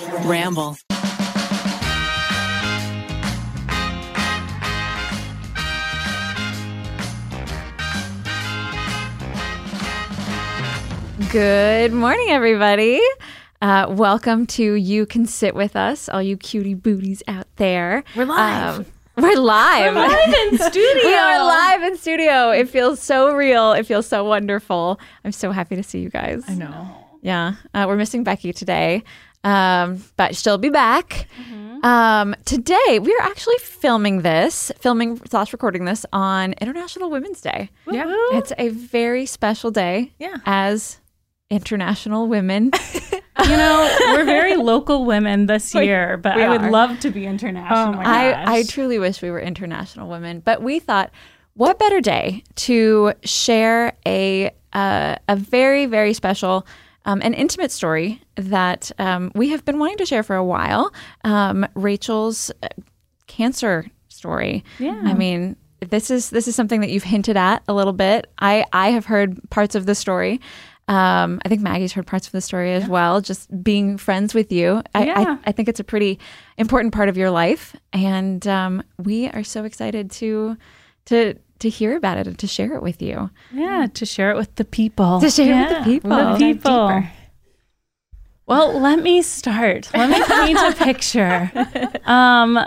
Ramble. Good morning, everybody. Uh, welcome to You Can Sit With Us, all you cutie booties out there. We're live. Um, we're live. We're live in studio. we are live in studio. It feels so real. It feels so wonderful. I'm so happy to see you guys. I know. Yeah. Uh, we're missing Becky today, um, but she'll be back. Um, today, we're actually filming this, filming slash recording this on International Women's Day. Yeah. It's a very special day Yeah. as international women. You know, we're very local women this year, but we I would are. love to be international. Oh my I, I truly wish we were international women, but we thought, what better day to share a uh, a very very special um, an intimate story that um, we have been wanting to share for a while. Um, Rachel's uh, cancer story. Yeah. I mean. This is this is something that you've hinted at a little bit. I I have heard parts of the story. Um, I think Maggie's heard parts of the story as well. Just being friends with you, I, Yeah. I, I think it's a pretty important part of your life, and um, we are so excited to to to hear about it and to share it with you. yeah, to share it with the people. To share it with the people. The people. Well, let me start. Let me paint a picture. Um,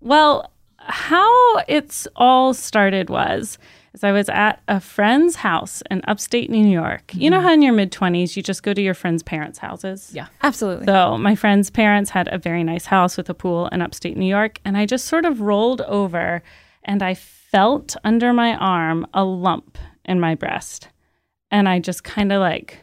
well, how it's all started was is I was at a friend's house in upstate New York. You know how in your mid 20s you just go to your friends' parents' houses? Yeah. Absolutely. So my friend's parents had a very nice house with a pool in upstate New York, and I just sort of rolled over and I felt under my arm a lump in my breast. And I just kind of like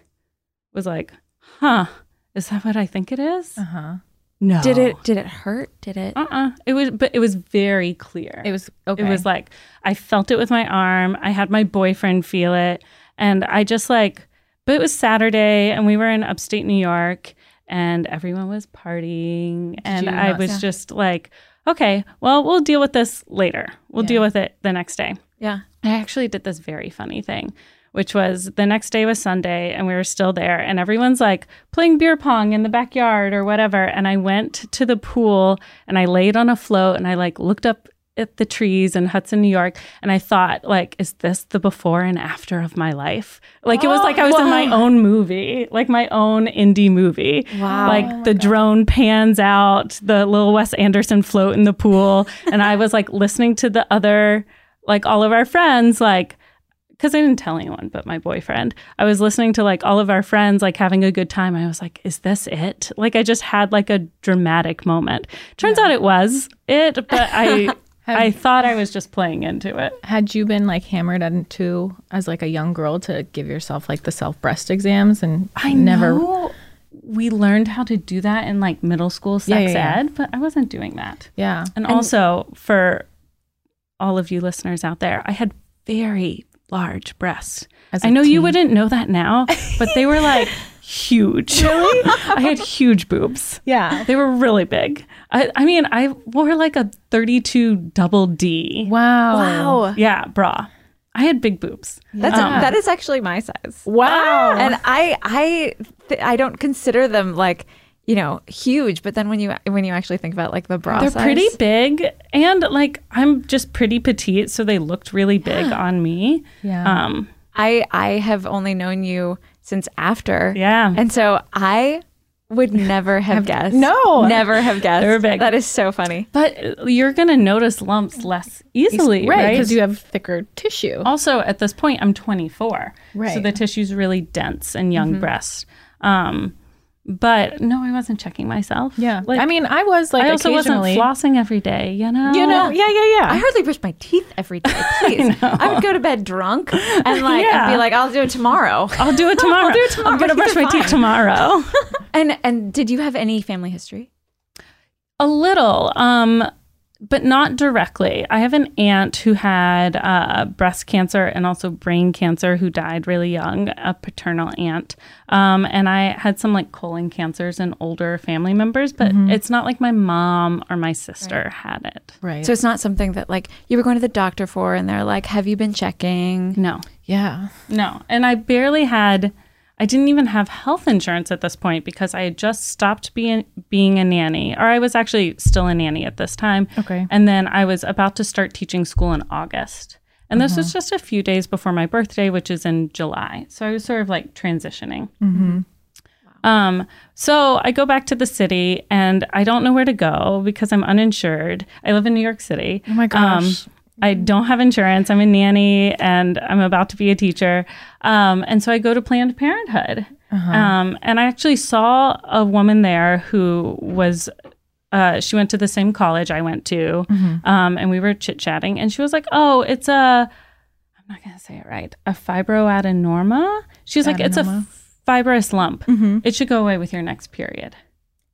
was like, huh, is that what I think it is? Uh huh. No. Did it did it hurt? Did it? Uh-uh. It was but it was very clear. It was okay. It was like I felt it with my arm. I had my boyfriend feel it, and I just like. But it was Saturday, and we were in upstate New York, and everyone was partying, and I was Yeah. just like, okay, well, we'll deal with this later. We'll Yeah. deal with it the next day. Yeah. I actually did this very funny thing, which was the next day was Sunday and we were still there and everyone's like playing beer pong in the backyard or whatever. And I went to the pool and I laid on a float and I like looked up at the trees in Hudson, New York, and I thought, like, is this the before and after of my life? Like it was like I was in my oh, own movie, like my own indie movie. Wow. Like the oh drone pans out, the little Wes Anderson float in the pool, and I was like listening to the other, like all of our friends, like because I didn't tell anyone but my boyfriend. I was listening to like all of our friends like having a good time. I was like, is this it? Like I just had like a dramatic moment. Turns out it was it, but I I thought I was just playing into it. Had you been like hammered into as like a young girl to give yourself like the self breast exams and I never know we learned how to do that in like middle school sex Yeah, yeah, yeah. ed, but I wasn't doing that. yeah And, also for all of you listeners out there, I had very large breasts. I know you wouldn't know that now, but they were like huge. Really? I had huge boobs. yeah They were really big. I, I mean, I wore like a 32 double D. wow Wow. Yeah, bra. I had big boobs. That's Um, that is actually my size. wow And I I th- I don't consider them like you know huge, but then when you when you actually think about like the bra They're size, pretty big, and like I'm just pretty petite, so they looked really big on me. yeah Um, I I have only known you since after. yeah, And so I would never have guessed. no. Never have guessed. That is so funny. but you're gonna notice lumps less easily, right right? because you have thicker tissue also at this point I'm 24, so Right. the tissue's really dense and young breast. Um, but no, I wasn't checking myself. yeah like I mean I was like I also wasn't occasionally flossing every day. You know, you know yeah yeah yeah I hardly brush my teeth every day. Please, I, would go to bed drunk and like Yeah. I'd be like, I'll do it tomorrow. I'll do it tomorrow. I'll do it tomorrow. I'm gonna brush it my teeth tomorrow. And and did you have any family history? A little, um, but not directly. I have an aunt who had uh, breast cancer and also brain cancer who died really young, a paternal aunt. Um, and I had some like colon cancers in older family members, but it's not like my mom or my sister had it. right So it's not something that like you were going to the doctor for, and they're like, "Have you been checking?" No, yeah no. And I barely had I didn't even have health insurance at this point because I had just stopped being being a nanny, or I was actually still a nanny at this time. Okay. And then I was about to start teaching school in August. And this was just a few days before my birthday, which is in July. So I was sort of like transitioning. Um, so I go back to the city and I don't know where to go because I'm uninsured. I live in New York City. Oh my gosh. Um, I don't have insurance. I'm a nanny and I'm about to be a teacher. Um, and so I go to Planned Parenthood. Um, and I actually saw a woman there who was, uh, she went to the same college I went to. Um, and we were chit chatting. And she was like, Oh, it's a, I'm not going to say it right, a fibroadenoma. She was like, It's a fibrous lump. It should go away with your next period.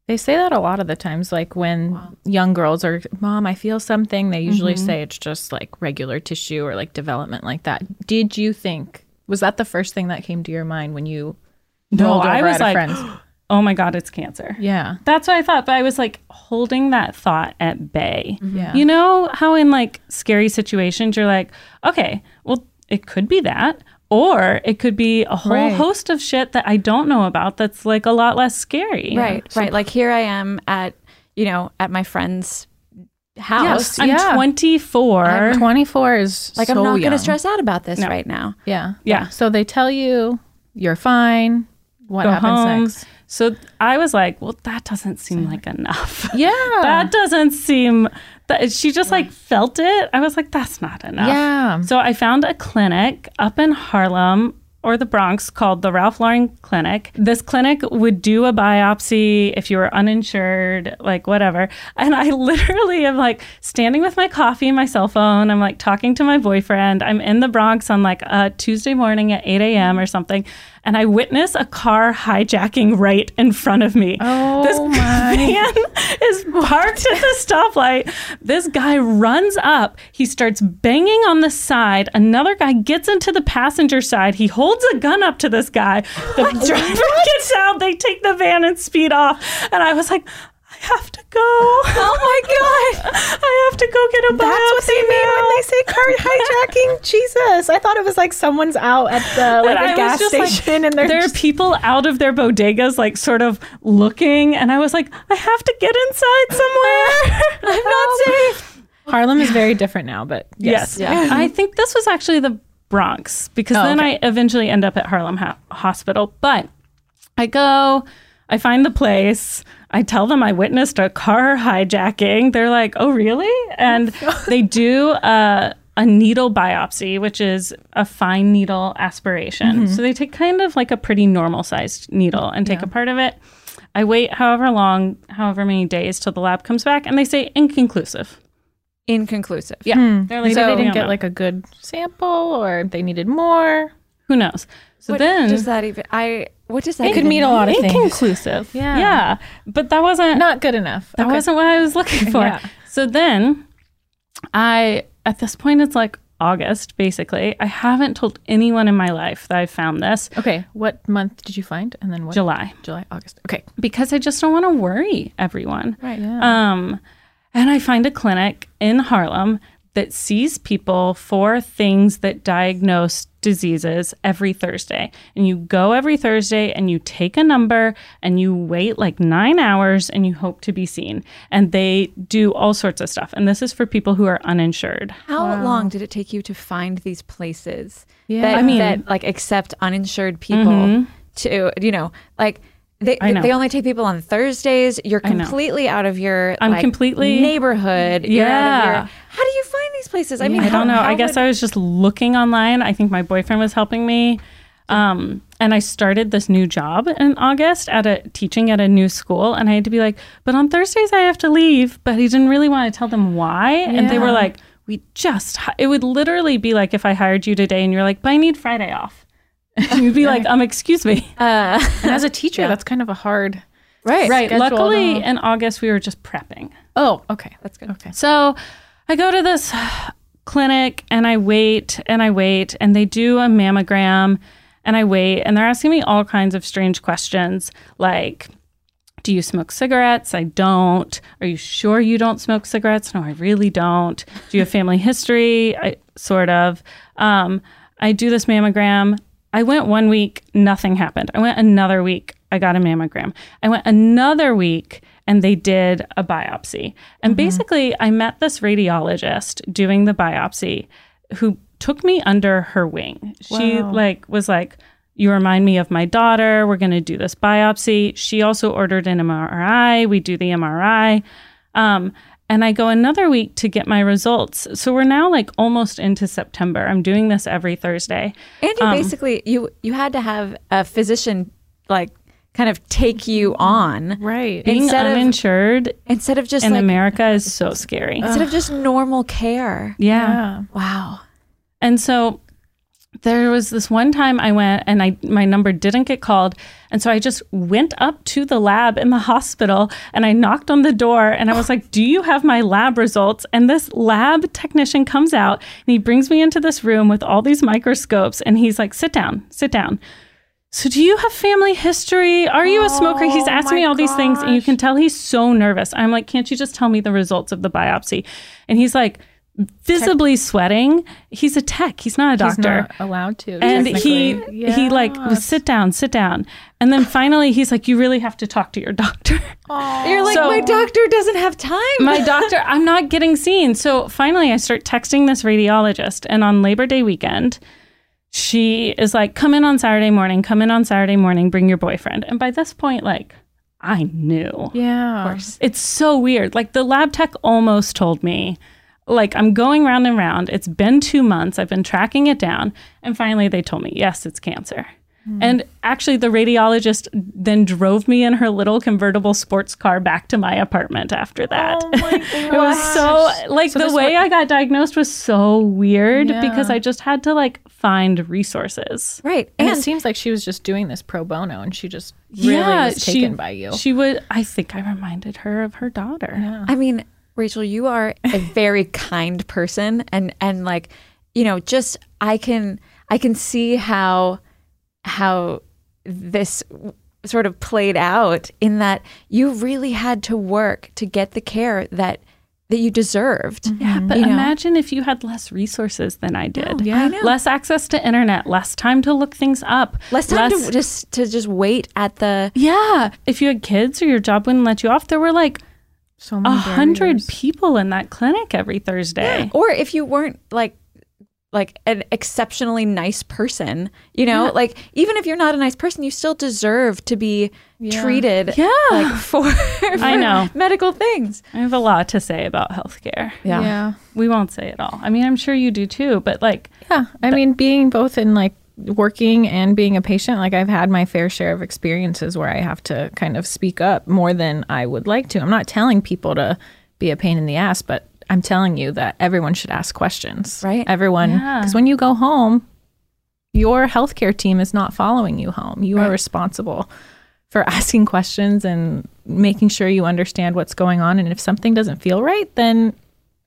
They say that a lot of the times, like when young girls are, Mom, I feel something, they usually Mm-hmm. say it's just like regular tissue or like development like that. Did you think, was that the first thing that came to your mind when you rolled over I was at a like, friend's? Oh my God, it's cancer. Yeah. That's what I thought, but I was like holding that thought at bay. Yeah. You know how in like scary situations you're like, okay, well, it could be that, or it could be a whole Right. host of shit that I don't know about that's like a lot less scary. Right, right. Like here I am at, you know, at my friend's house. Yes, I'm Yeah. 24. 24 is Like so I'm not going to stress out about this No. right now. Yeah. Yeah. So they tell you you're fine. What Go happens home. next? So I was like, well, that doesn't seem like enough. Yeah. that doesn't seem that she just like felt it. I was like, that's not enough. yeah. So I found a clinic up in Harlem or the Bronx called the Ralph Lauren Clinic. This clinic would do a biopsy if you were uninsured, like whatever. And I literally am like standing with my coffee and my cell phone. I'm like talking to my boyfriend. I'm in the Bronx on like a Tuesday morning at 8 a.m. or something. And I witness a car hijacking right in front of me. Oh this my. van is parked at the stoplight. This guy runs up. He starts banging on the side. Another guy gets into the passenger side. He holds a gun up to this guy. The driver gets out. They take the van and speed off. And I was like, have to go. Oh my God. I have to go get a biopsy. That's what they mean when they say car hijacking. Jesus, I thought it was like someone's out at the like And a gas just like, station and they're there are just- people out of their bodegas, like sort of looking, and I was like, I have to get inside somewhere. I'm not safe. Harlem is very different now, but yes. Yes, I think this was actually the Bronx because Oh, then okay. I eventually end up at Harlem ha- Hospital. But I go, I find the place. I tell them I witnessed a car hijacking. They're like, "Oh, really?" And oh, they do a, a needle biopsy, which is a fine needle aspiration. Mm-hmm. So they take kind of like a pretty normal sized needle and take a part of it. I wait however long, however many days till the lab comes back, and they say inconclusive. Inconclusive. Yeah, hmm. they're Maybe "So they didn't get know." like a good sample or they needed more. Who knows? So What then does that even? I what does that? It could even mean a lot of things. inconclusive. Yeah. yeah, but that wasn't Not good enough. that Okay. wasn't what I was looking for. Yeah. So then, I at this point it's like August basically. I haven't told anyone in my life that I found this Okay. What month did you find? And then what? July July, August. Okay. because I just don't want to worry everyone. Right. Yeah. Um, and I find a clinic in Harlem that sees people for things that diagnose diseases every Thursday. And you go every Thursday and you take a number and you wait like nine hours and you hope to be seen. And they do all sorts of stuff. And this is for people who are uninsured. How long did it take you to find these places? Yeah. that, I mean- that like accept uninsured people mm-hmm. to you know like. They, they only take people on Thursdays. You're completely out of your I'm like, completely- neighborhood. You're out of Yeah. your- how do you find these places? I mean, I don't know. how I guess would- I was just looking online. I think my boyfriend was helping me. Um, and I started this new job in August at a teaching at a new school, and I had to be like, but on Thursdays I have to leave. But he didn't really want to tell them why, and they were like, we just. It would literally be like if I hired you today, and you're like, but I need Friday off. And you'd be like, um, excuse me. uh, and as a teacher, that's kind of a hard. right. Right. Luckily, to- in August we were just prepping. Oh, okay. That's good. Okay. So I go to this clinic and I wait and I wait and they do a mammogram and I wait and they're asking me all kinds of strange questions like, do you smoke cigarettes? I don't. Are you sure you don't smoke cigarettes? No, I really don't. Do you have family history? I sort of. Um, I do this mammogram I went one week, nothing happened. I went another week, I got a mammogram. I went another week and they did a biopsy. And basically, I met this radiologist doing the biopsy who took me under her wing. She like was like you remind me of my daughter. We're going to do this biopsy. She also ordered an MRI. We do the MRI. Um, and I go another week to get my results. So we're now like almost into September. I'm doing this every Thursday. And you basically you you had to have a physician like kind of take you on Right. Being Instead of- uninsured instead of just in like America is so scary. instead of just normal care. yeah. Yeah. Wow. And so there was this one time I went and I my number didn't get called and so I just went up to the lab in the hospital and I knocked on the door and I was like do you have my lab results and this lab technician comes out and he brings me into this room with all these microscopes and he's like sit down sit down so do you have family history? Are you a smoker? He's Oh asking me my all these things and you can tell he's so nervous. I'm like can't you just tell me the results of the biopsy? And he's like visibly sweating. He's a tech. He's not a doctor. Not allowed to. and he he like was sit down sit down. And then finally he's like you really have to talk to your doctor. You're like So- my doctor doesn't have time. my doctor i'm not getting seen. So finally i start texting this radiologist and on labor day weekend she is like come in on saturday morning come in on saturday morning bring your boyfriend and by this point like i knew Yeah. it's so weird. Like the lab tech almost told me, like I'm going round and round. It's been two months. I've been tracking it down. And finally they told me, yes, it's cancer. And actually, the radiologist then drove me in her little convertible sports car back to my apartment after that. Oh my it was so, like, So the way wa- I got diagnosed was so weird Yeah. because I just had to, like, find resources. right. And, And, it seems like she was just doing this pro bono, and she just really was taken by you. She would, I think I reminded her of her daughter. I mean, Rachel, you are a very kind person and and like, you know, just I can I can see how how this sort of played out in that you really had to work to get the care that that you deserved. Mm-hmm. Yeah, but You know? imagine if you had less resources than I did. Yeah. I know. Less access to internet, less time to look things up. Less time to just to just wait at the Yeah. If you had kids or your job wouldn't let you off, there were like so a hundred people in that clinic every Thursday. or if you weren't like like an exceptionally nice person you know like even if you're not a nice person you still deserve to be treated Yeah. like for, I know. medical things I have a lot to say about healthcare. Yeah. We won't say it all. I mean, I'm sure you do too, but like, Yeah. I mean, being both in like working and being a patient, like I've had my fair share of experiences where I have to kind of speak up more than I would like to. I'm not telling people to be a pain in the ass, but I'm telling you that everyone should ask questions. Right. Everyone. Yeah. Because when you go home, your healthcare team is not following you home. You are responsible for asking questions and making sure you understand what's going on. And if something doesn't feel right, then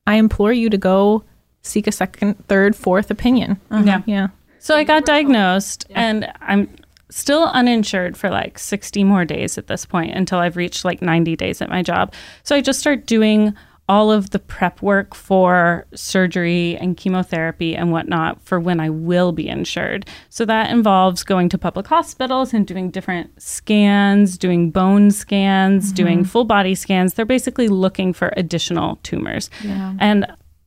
I implore you to go seek a second, third, fourth opinion. Uh-huh. Yeah. Yeah. So I got diagnosed and I'm still uninsured for like 60 more days at this point until I've reached like 90 days at my job. So I just start doing all of the prep work for surgery and chemotherapy and whatnot for when I will be insured. So that involves going to public hospitals and doing different scans, doing bone scans, doing mm-hmm. full body scans. They're basically looking for additional tumors. And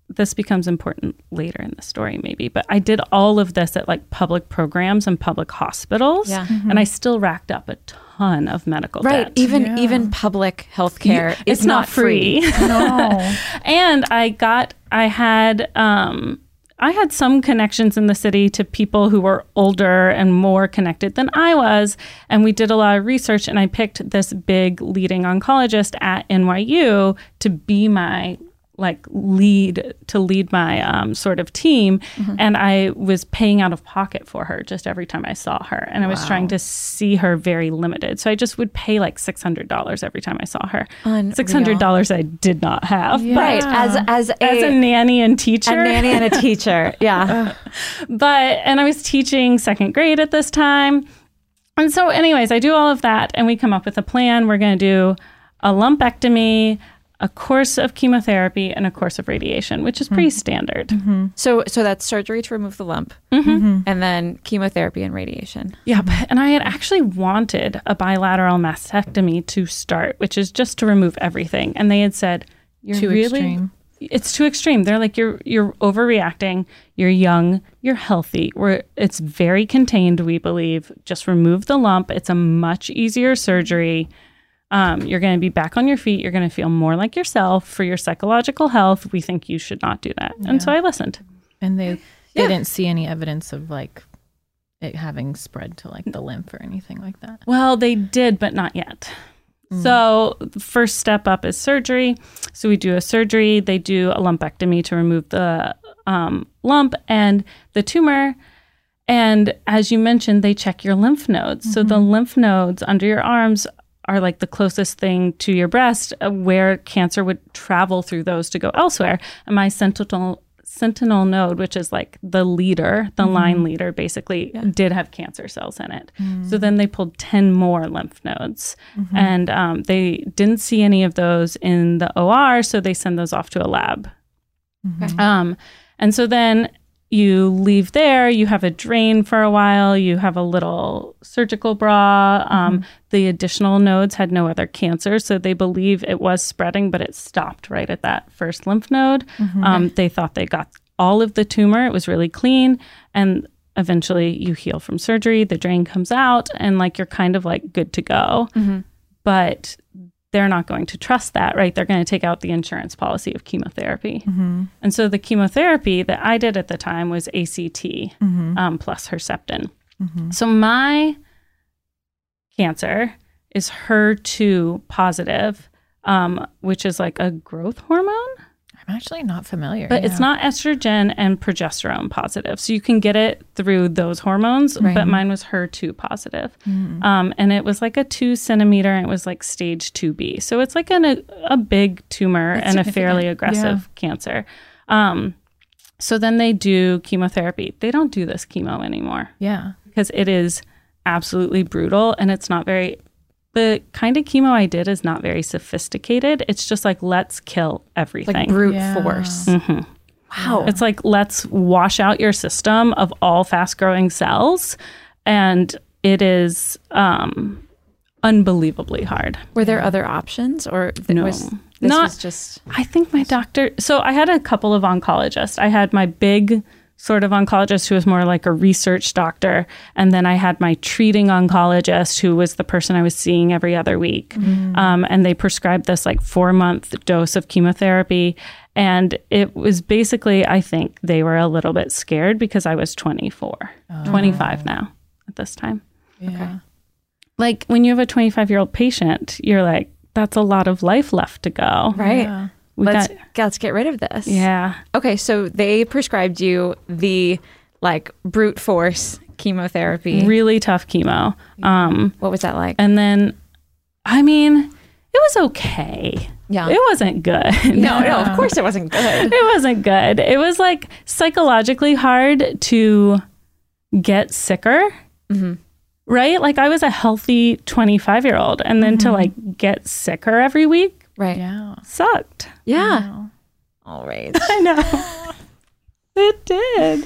this becomes important later in the story maybe but i did all of this at like public programs and public hospitals Yeah. and i still racked up a ton of medical right debt even even public health care it's is not free, No. and i got i had um I had some connections in the city to people who were older and more connected than I was. And we did a lot of research, and I picked this big leading oncologist at NYU to be my like lead to lead my um, sort of team. And i was paying out of pocket for her just every time i saw her. And i was trying to see her very limited. So i just would pay like $600 every time i saw her. Unreal. $600 i did not have but right as as a, as a nanny and teacher. A nanny and a teacher yeah. But and I was teaching second grade at this time. And so anyways, I do all of that and we come up with a plan. We're going to do a lumpectomy, a course of chemotherapy and a course of radiation, which is pretty hmm. standard. Mm-hmm. So so that's surgery to remove the lump, mm-hmm. mm-hmm. and then chemotherapy and radiation. Yeah, but, and I had actually wanted a bilateral mastectomy to start, which is just to remove everything. And they had said, "You're Too really, extreme. It's too extreme." They're like, "You're you're overreacting. You're young. You're healthy. We're it's very contained. We believe. Just remove the lump. It's a much easier surgery." Um, you're going to be back on your feet. You're going to feel more like yourself for your psychological health. We think you should not do that. And so I listened. And they they Yeah. didn't see any evidence of like it having spread to like the lymph or anything like that. Well, they did, but not yet. So, the first step up is surgery. So, we do a surgery. They do a lumpectomy to remove the um, lump and the tumor. And as you mentioned, they check your lymph nodes. So, the lymph nodes under your arms are like the closest thing to your breast uh, where cancer would travel through those to go elsewhere. And my sentinel sentinel node, which is like the leader, the line leader, basically did have cancer cells in it. So then they pulled 10 more lymph nodes. And um, they didn't see any of those in the OR, so they send those off to a lab. Um, and so then you leave there, you have a drain for a while, you have a little surgical bra. Um, The additional nodes had no other cancer, so they believe it was spreading, but it stopped right at that first lymph node. Um, they thought they got all of the tumor, it was really clean, and eventually you heal from surgery, the drain comes out, and like you're kind of like good to go. But they're not going to trust that, right? They're going to take out the insurance policy of chemotherapy. And so the chemotherapy that I did at the time was ACT um, plus Herceptin. So my cancer is HER2 positive, um, which is like a growth hormone, I'm actually not familiar. but it's not estrogen and progesterone positive. So you can get it through those hormones, but mine was HER2 positive. Um, and it was like a two centimeter, and it was like stage 2B. So it's like an, a, a big tumor and a fairly aggressive cancer. Um, so then they do chemotherapy. They don't do this chemo anymore Yeah. because it is absolutely brutal and it's not very the kind of chemo I did is not very sophisticated. It's just like let's kill everything. Like brute Yeah. force. Wow. It's like let's wash out your system of all fast growing cells and it is um unbelievably hard. Were there other options, or th- No. was this Not- was just I think my doctor. So I had a couple of oncologists. I had my big sort of oncologist who was more like a research doctor, and then I had my treating oncologist who was the person I was seeing every other week. Um, and they prescribed this like four month dose of chemotherapy. And it was basically, I think they were a little bit scared because I was 24, 25 now at this time. Yeah. Like when you have a 25 year old patient, you're like, that's a lot of life left to go. right? Yeah. We let's got, let's get rid of this. yeah. Okay, so they prescribed you the like brute force chemotherapy. really tough chemo. Um, what was that like? and then, I mean, it was okay. Yeah. It wasn't good. no, no, of course it wasn't good. it wasn't good. It was like psychologically hard to get sicker. Right? Like I was a healthy 25 year old, and then to like get sicker every week Right. Yeah. sucked. Yeah. All right. I know. it did.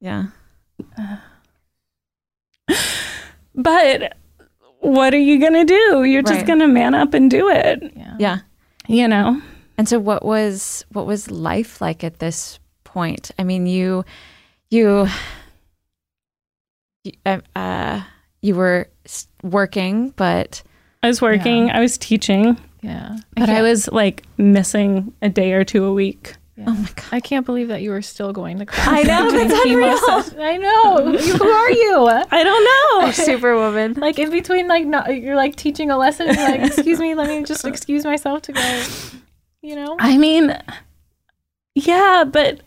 Yeah. Yeah. But what are you going to do? You're just going to man up and do it, Yeah. Yeah. you know? And so what was what was life like at this point? I mean, you you you, uh, uh, you were working, but I was working, I was teaching, Yeah. but I can't- was like missing a day or two a week. Oh my god! I can't believe that you were still going to class. I know, that's unreal. sessions. I know. You, who are you? I don't know. superwoman. Like in between, like not, you're like teaching a lesson. You're like, excuse me, let me just excuse myself to go. You know. I mean, yeah, but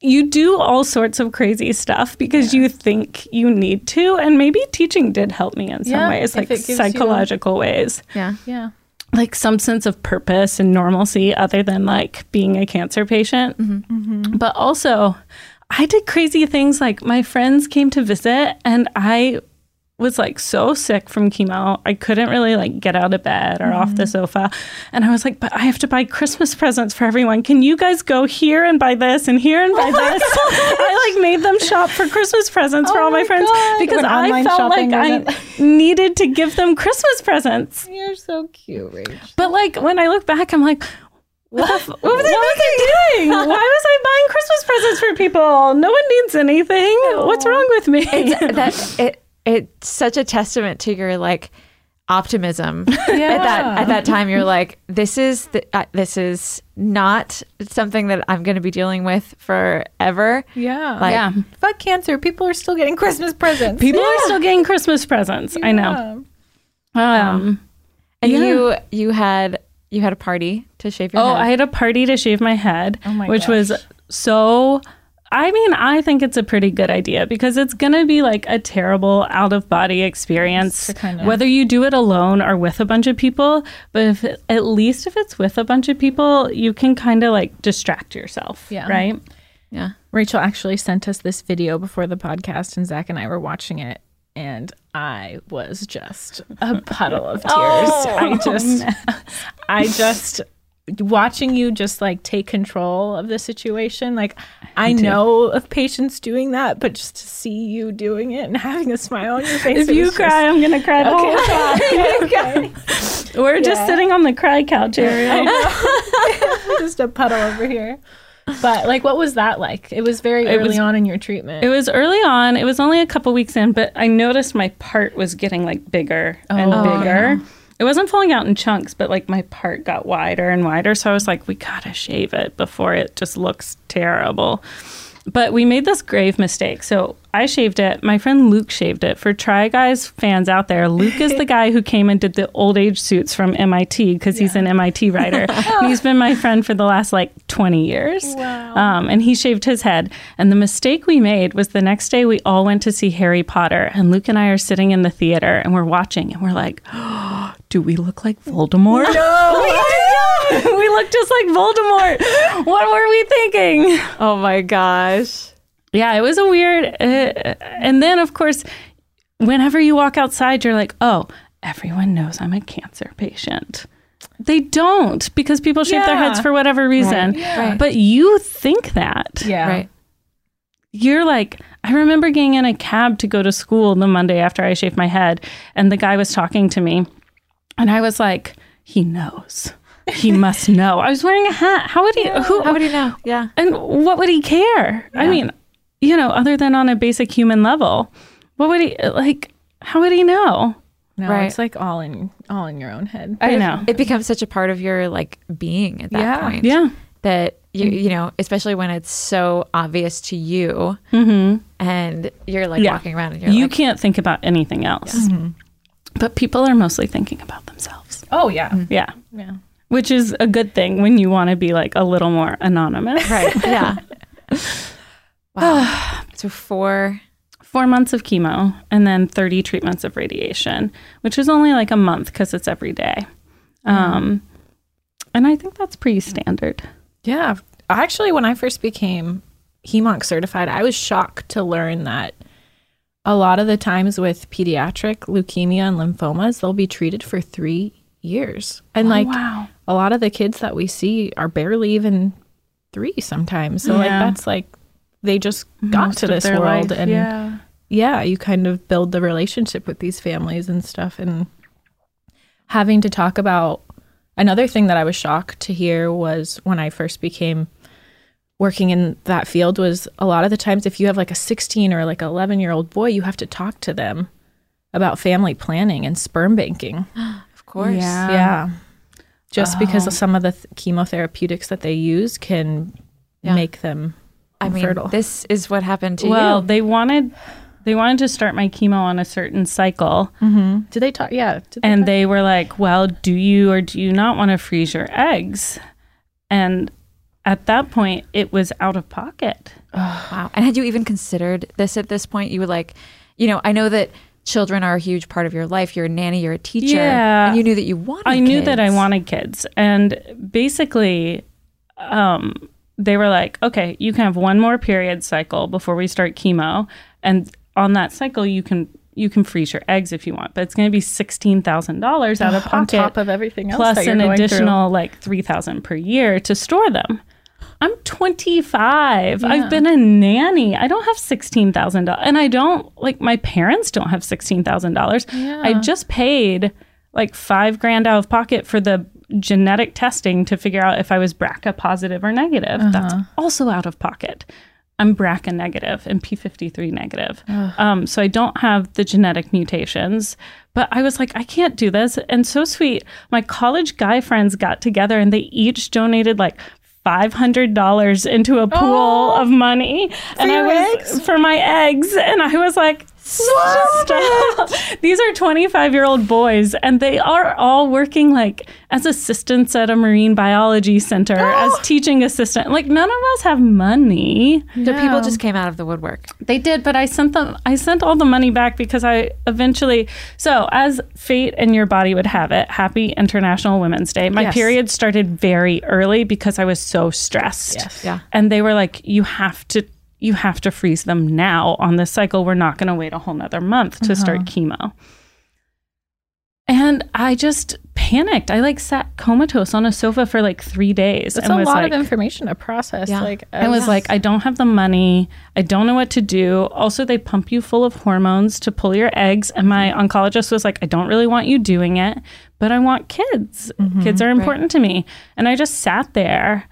you do all sorts of crazy stuff because you think you need to. And maybe teaching did help me in some Yeah, ways, like it gives you- psychological ways, Yeah. Yeah. Like some sense of purpose and normalcy other than like being a cancer patient. But also, I did crazy things like my friends came to visit and I was like so sick from chemo. I couldn't really like get out of bed or off Mm-hmm. the sofa. And I was like, but I have to buy Christmas presents for everyone. Can you guys go here and buy this and here and buy this? I like made them shop for Christmas presents for Oh all my, my friends God. because When I online felt like shopping I needed to give them Christmas presents. You're so cute, Rach. But like when I look back, I'm like, what, the what was I doing? Why was I buying Christmas presents for people? No one needs anything. What's wrong with me? that it it's such a testament to your like optimism at that at that time you're like this is the, uh, this is not something that I'm going to be dealing with forever Yeah. Like- yeah. Fuck cancer. People are still getting Christmas presents. People are still getting Christmas presents. I know. Um, and Yeah. you you had you had a party to shave your oh, head I had a party to shave my head, Oh my which was so. I mean, I think it's a pretty good idea because it's going to be like a terrible out of body experience, kind of- whether you do it alone or with a bunch of people. But if at least if it's with a bunch of people, you can kind of like distract yourself, Yeah. right? yeah Rachel actually sent us this video before the podcast, and Zach and I were watching it, and I was just a puddle of tears. I oh, just, I just watching you just like take control of the situation. Like I know of patients doing that, but just to see you doing it and having a smile on your face. If you cry, I'm gonna cry the whole time. just, okay, We're just sitting on the cry couch area. just a puddle over here. But like, what was that like? It was very early was- on in your treatment. It was early on. It was only a couple weeks in, but I noticed my part was getting like bigger and Oh, bigger. Oh, It wasn't falling out in chunks, but like my part got wider and wider. So I was like, we gotta shave it before it just looks terrible. But we made this grave mistake. So I shaved it. My friend Luke shaved it. For Try Guys fans out there, Luke is the guy who came and did the old age suits from MIT because he's an MIT writer. And he's been my friend for the last like 20 years. Wow. Um, and he shaved his head. And the mistake we made was the next day we all went to see Harry Potter. And Luke and I are sitting in the theater and we're watching and we're like, do we look like Voldemort? No. we look just like Voldemort. What were we thinking? oh my gosh Yeah, it was a weird. Uh, and then, of course, whenever you walk outside, you're like, oh, everyone knows I'm a cancer patient. They don't because people shave their heads for whatever reason. Right. But you think that. yeah. right You're like, I remember getting in a cab to go to school the Monday after I shaved my head, and the guy was talking to me, and I was like, he knows. He must know. I was wearing a hat. How would he? Who? how would you know yeah And what would he care? I mean, you know, other than on a basic human level, what would he like? How would he know? No, Right. it's like all in all in your own head. I know. it becomes such a part of your like being at that Yeah. point Yeah. that you mm-hmm. you know especially when it's so obvious to you mm-hmm. and you're like Yeah. walking around and you're You like can't think about anything else. Mm-hmm. But people are mostly thinking about themselves. Oh yeah, Yeah. yeah. Which is a good thing when you want to be like a little more anonymous. right yeah wow so four Four months of chemo and then 30 treatments of radiation, which is only like a month because it's every day. Um, and I think that's pretty standard. Yeah. Actually, when I first became HEMONC certified, I was shocked to learn that a lot of the times with pediatric leukemia and lymphomas, they'll be treated for three years. And oh, like wow. a lot of the kids that we see are barely even three sometimes. So like that's like they just mhm. got Most to this world life, and yeah. yeah, you kind of build the relationship with these families and stuff. And having to talk about another thing that I was shocked to hear was when I first became working in that field was a lot of the times if you have like a 16 or like 11 year old boy, you have to talk to them about family planning and sperm banking. of course Yeah. yeah. Just oh. because of some of the th- chemotherapeutics that they use can Yeah. make them I mean, infertile. this is what happened to well, you. Well, they wanted they wanted to start my chemo on a certain cycle, mm-hmm. Did they talk? Yeah. They and talk- they were like, "Well, do you or do you not want to freeze your eggs?" And at that point, it was out of pocket. Wow. And had you even considered this at this point? You were like, you know, I know that children are a huge part of your life. You're a nanny, you're a teacher. Yeah. And you knew that you wanted kids. I knew that I wanted kids, and basically, um, they were like, "Okay, you can have one more period cycle before we start chemo, and on that cycle, you can you can freeze your eggs if you want, but it's going to be sixteen thousand dollars out of pocket on top of everything else plus that you're an going through. additional like three thousand per year to store them. I'm 25. I've been a nanny. I don't have sixteen thousand dollars, and I don't like my parents don't have sixteen thousand dollars. I just paid like five grand out of pocket for the genetic testing to figure out if I was BRCA positive or negative. That's also out of pocket. I'm BRCA negative and P53 negative. Um, so I don't have the genetic mutations. But I was like, I can't do this. And so sweet. My college guy friends got together and they each donated like $500 into a pool of money. and I was for my eggs. And I was like, Stop. These are 25 year old boys, and they are all working like as assistants at a marine biology center, as teaching assistant. Like, none of us have money. So people just came out of the woodwork. They did, but I sent them. I sent all the money back because I eventually. So, as fate and your body would have it, Happy International Women's Day. My Yes. period started very early because I was so stressed. Yes. Yeah. And they were like, "You have to, you have to freeze them now on this cycle. We're not going to wait a whole nother month to start uh-huh. chemo." And I just panicked. I like sat comatose on a sofa for like three days. It's a was lot like, of information to process. Yeah. Like I was like, I don't have the money. I don't know what to do. Also, they pump you full of hormones to pull your eggs. And my mm-hmm. oncologist was like, I don't really want you doing it, but I want kids. Mm-hmm. Kids are important to me. And I just sat there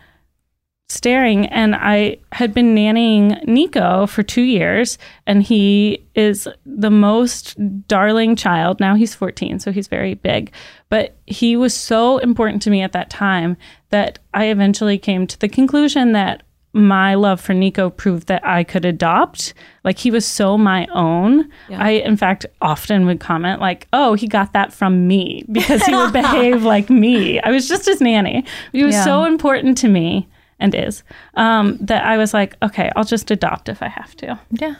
staring. And I had been nannying Nico for two years, and he is the most darling child. Now he's 14, so he's very big. But he was so important to me at that time that I eventually came to the conclusion that my love for Nico proved that I could adopt. Like he was so my own. I, in fact, often would comment like, "Oh, he got that from me because he would behave like me." I was just his nanny. He was Yeah. so important to me and is um, that I was like, "Okay, I'll just adopt if I have to." yeah.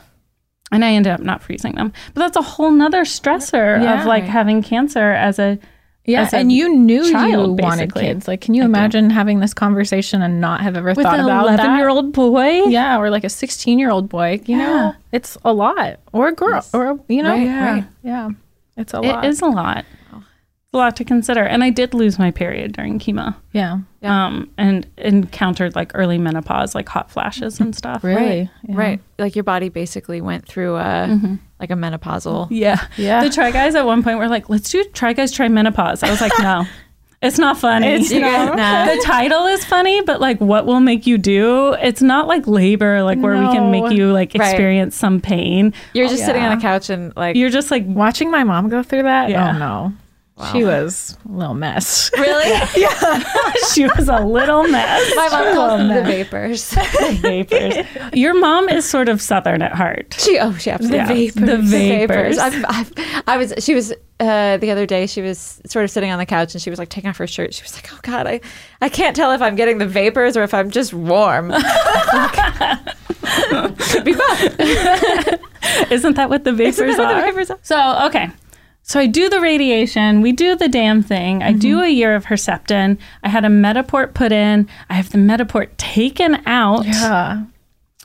And I ended up not freezing them. But that's a whole nother stressor Yeah. of like having cancer as a Yeah, a and you knew child, you wanted basically. kids. Like, can you imagine having this conversation and not have ever with thought an about eleven-year-old boy. Yeah, or like a sixteen-year-old boy. You know, it's a lot. Or a girl, or you know, Right, yeah, right. yeah, it's a lot. It is a lot. It's a lot to consider. And I did lose my period during chemo. Yeah, Um, and encountered like early menopause, like hot flashes and stuff. really. Yeah. Right. Like your body basically went through a like a menopausal. Yeah. Yeah. The Try Guys at one point were like, let's do Try Guys Try Menopause. I was like, no, it's not funny. It's You guys- not. nah. the title is funny, but like what will make you do? It's not like labor, like where we can make you like Right. experience some pain. You're just sitting on yeah. a couch and like You're just like, Watching my mom go through that. Yeah. Oh no, she was a little mess. really. Yeah. she was a little mess. My mom calls them the vapors. The vapors. Your mom is sort of southern at heart. She oh she absolutely Yeah, the vapors. I'm, I'm, I was she was uh, the other day she was sort of sitting on the couch and she was like taking off her shirt. She was like, "Oh God, I I can't tell if I'm getting the vapors or if I'm just warm." Could be both. Isn't that what the vapors that what the vapors are? So, okay. So I do the radiation. We do the damn thing. I do Mm-hmm. a year of Herceptin. I had a Mediport put in. I have the Mediport taken out. Yeah.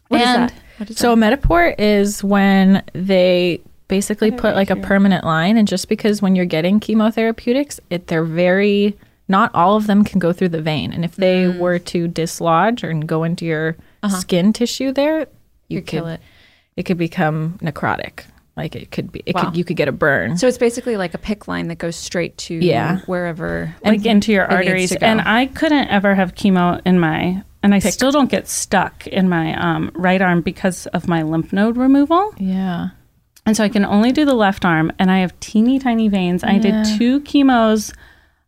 What is And that? Is So a Mediport is when they basically put like a permanent line, and just because when you're getting chemotherapeutics, it they're very not all of them can go through the vein, and if they Mm. were to dislodge or go into your skin tissue there, you Uh-huh. Could kill it. It could become necrotic. Like it could be. It Wow. could. You could get a burn. So it's basically like a PICC line that goes straight to Yeah. wherever. like into your arteries. And I couldn't ever have chemo in my, and I still don't get stuck in my um, right arm because of my lymph node removal. yeah. And so I can only do the left arm, and I have teeny tiny veins. I did two chemos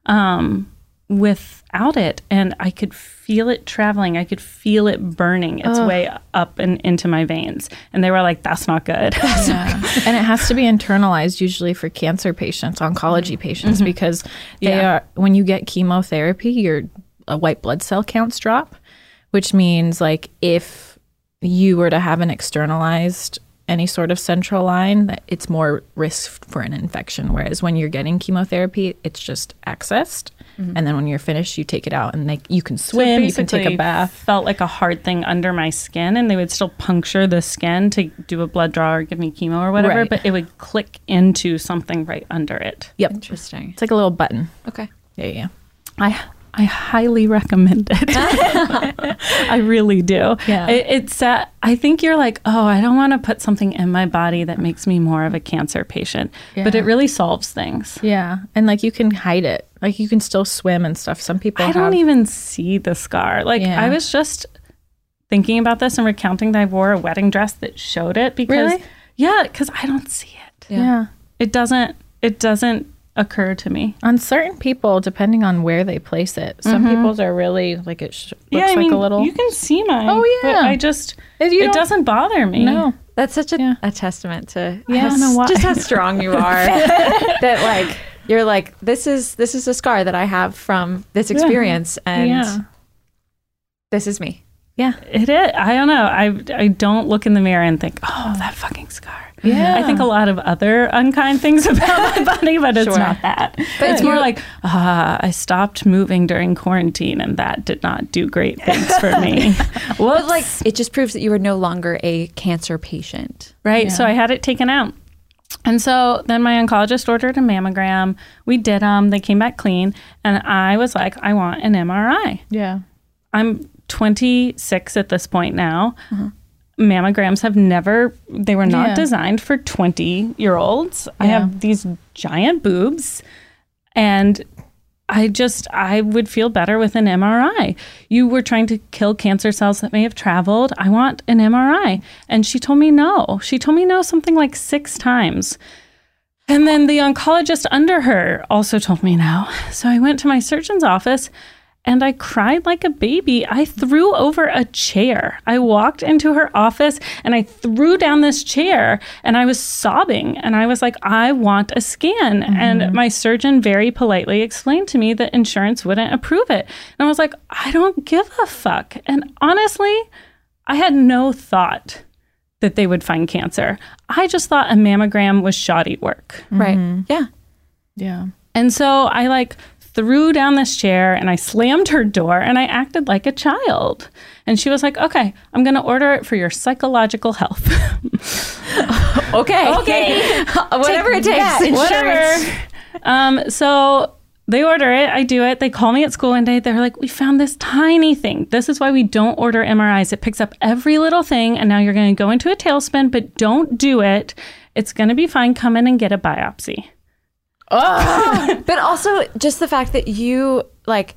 um, without it, and I could feel it traveling. I could feel it burning its way up and into my veins. And they were like, "That's not good." Yeah. and it has to be internalized usually for cancer patients, oncology patients, because they Mm-hmm. Yeah. are when you get chemotherapy, your white blood cell counts drop, which means like if you were to have an externalized any sort of central line, that it's more risk for an infection. Whereas when you're getting chemotherapy, it's just accessed, Mm-hmm. and then when you're finished, you take it out, and like you can swim, you can take a bath. Felt like a hard thing under my skin, and they would still puncture the skin to do a blood draw or give me chemo or whatever. Right. But it would click into something right under it. Yep, Interesting. it's like a little button. Okay. Yeah, yeah. I I highly recommend it. I really do. Yeah. It, it's. Uh, I think you're like, oh, I don't want to put something in my body that makes me more of a cancer patient, yeah. but it really solves things. Yeah, and like you can hide it. Like you can still swim and stuff. Some people I have. don't even see the scar. Like Yeah. I was just thinking about this and recounting that I wore a wedding dress that showed it because Really? yeah, because I don't see it. yeah. It doesn't. It doesn't occur to me. On certain people, depending on where they place it, some mm-hmm. people's are really like it sh- looks yeah, I like mean, a little. You can see mine. Oh, but yeah. I just. It doesn't bother me. no. That's such a, Yeah. a testament to Yeah, how don't know why. just how strong you are. that like you're like this is this is a scar that I have from this experience, and Yeah. this is me. Yeah. It is. I don't know. I I don't look in the mirror and think, oh, that fucking scar. Yeah. I think a lot of other unkind things about my body, but it's Sure. not that. But it's more like, ah, I stopped moving during quarantine, and that did not do great things for me. But like it just proves that you are no longer a cancer patient. Right. So I had it taken out. And so then my oncologist ordered a mammogram. We did them. They came back clean. And I was like, I want an MRI. Yeah. I'm 26 at this point now. Mammograms have never, they were not Yeah. designed for 20 year olds. I have these giant boobs. And I just, I would feel better with an MRI. You were trying to kill cancer cells that may have traveled. I want an MRI. And she told me no. She told me no something like six times. And then the oncologist under her also told me no. So I went to my surgeon's office and I cried like a baby. I threw over a chair. I walked into her office and I threw down this chair and I was sobbing. And I was like, I want a scan. And mm-hmm. my surgeon very politely explained to me that insurance wouldn't approve it. And I was like, I don't give a fuck. And honestly, I had no thought that they would find cancer. I just thought a mammogram was shoddy work. Right. Yeah. Yeah. And so I like threw down this chair and I slammed her door and I acted like a child. And she was like, okay, I'm going to order it for your psychological health. Okay. Okay. Whatever it takes. Whatever. Um, so they order it. I do it. They call me at school one day. They're like, we found this tiny thing. This is why we don't order MRIs. It picks up every little thing. And now you're going to go into a tailspin, but don't do it. It's going to be fine. Come in and get a biopsy. But also just the fact that you like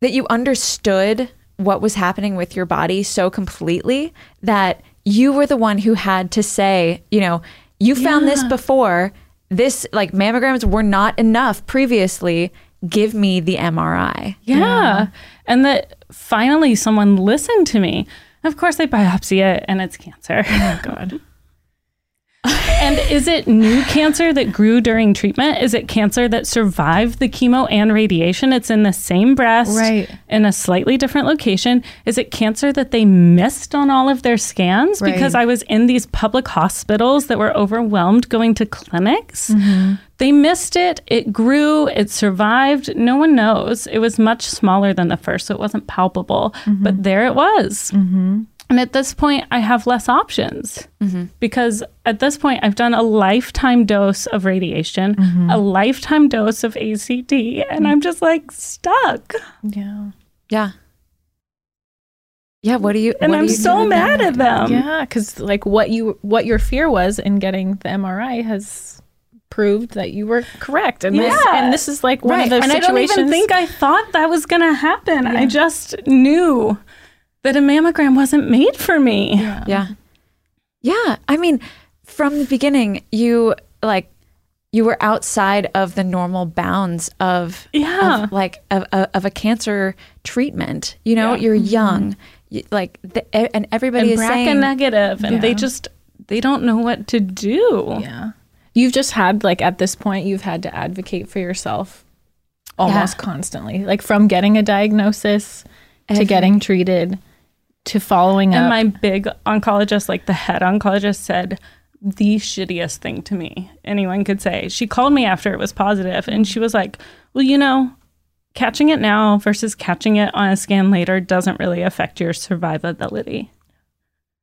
that you understood what was happening with your body so completely that you were the one who had to say, you know, you found this before. This like mammograms were not enough previously. Give me the MRI. Yeah. And that finally someone listened to me. Of course, they biopsy it and it's cancer. Oh, God. and is it new cancer that grew during treatment? Is it cancer that survived the chemo and radiation? It's in the same breast, Right. in a slightly different location. Is it cancer that they missed on all of their scans Right. because I was in these public hospitals that were overwhelmed going to clinics? Mm-hmm. They missed it. It grew. It survived. No one knows. It was much smaller than the first, so it wasn't palpable. Mm-hmm. But there it was. Mm-hmm. And at this point, I have less options mm-hmm. because at this point, I've done a lifetime dose of radiation, mm-hmm. a lifetime dose of ACT, and I'm just like stuck. Yeah. Yeah. Yeah. What do you? And I'm you so mad at them. Yeah, because like what you what your fear was in getting the MRI has proved that you were correct, and this Yeah. and this is like one Right, of those and I don't even think I thought that was going to happen. I just knew that a mammogram wasn't made for me. Yeah. Yeah. I mean, from the beginning, you like you were outside of the normal bounds of Yeah. of, like of, of, of a cancer treatment. You know, Yeah. you're mm-hmm. young, y- like the, and everybody And is saying negative, and they Yeah. just they don't know what to do. Yeah, you've just had like at this point you've had to advocate for yourself almost constantly, like from getting a diagnosis to getting treated. To following And up. And my big oncologist, like the head oncologist, said the shittiest thing to me anyone could say. She called me after it was positive and she was like, Well, you know, catching it now versus catching it on a scan later doesn't really affect your survivability.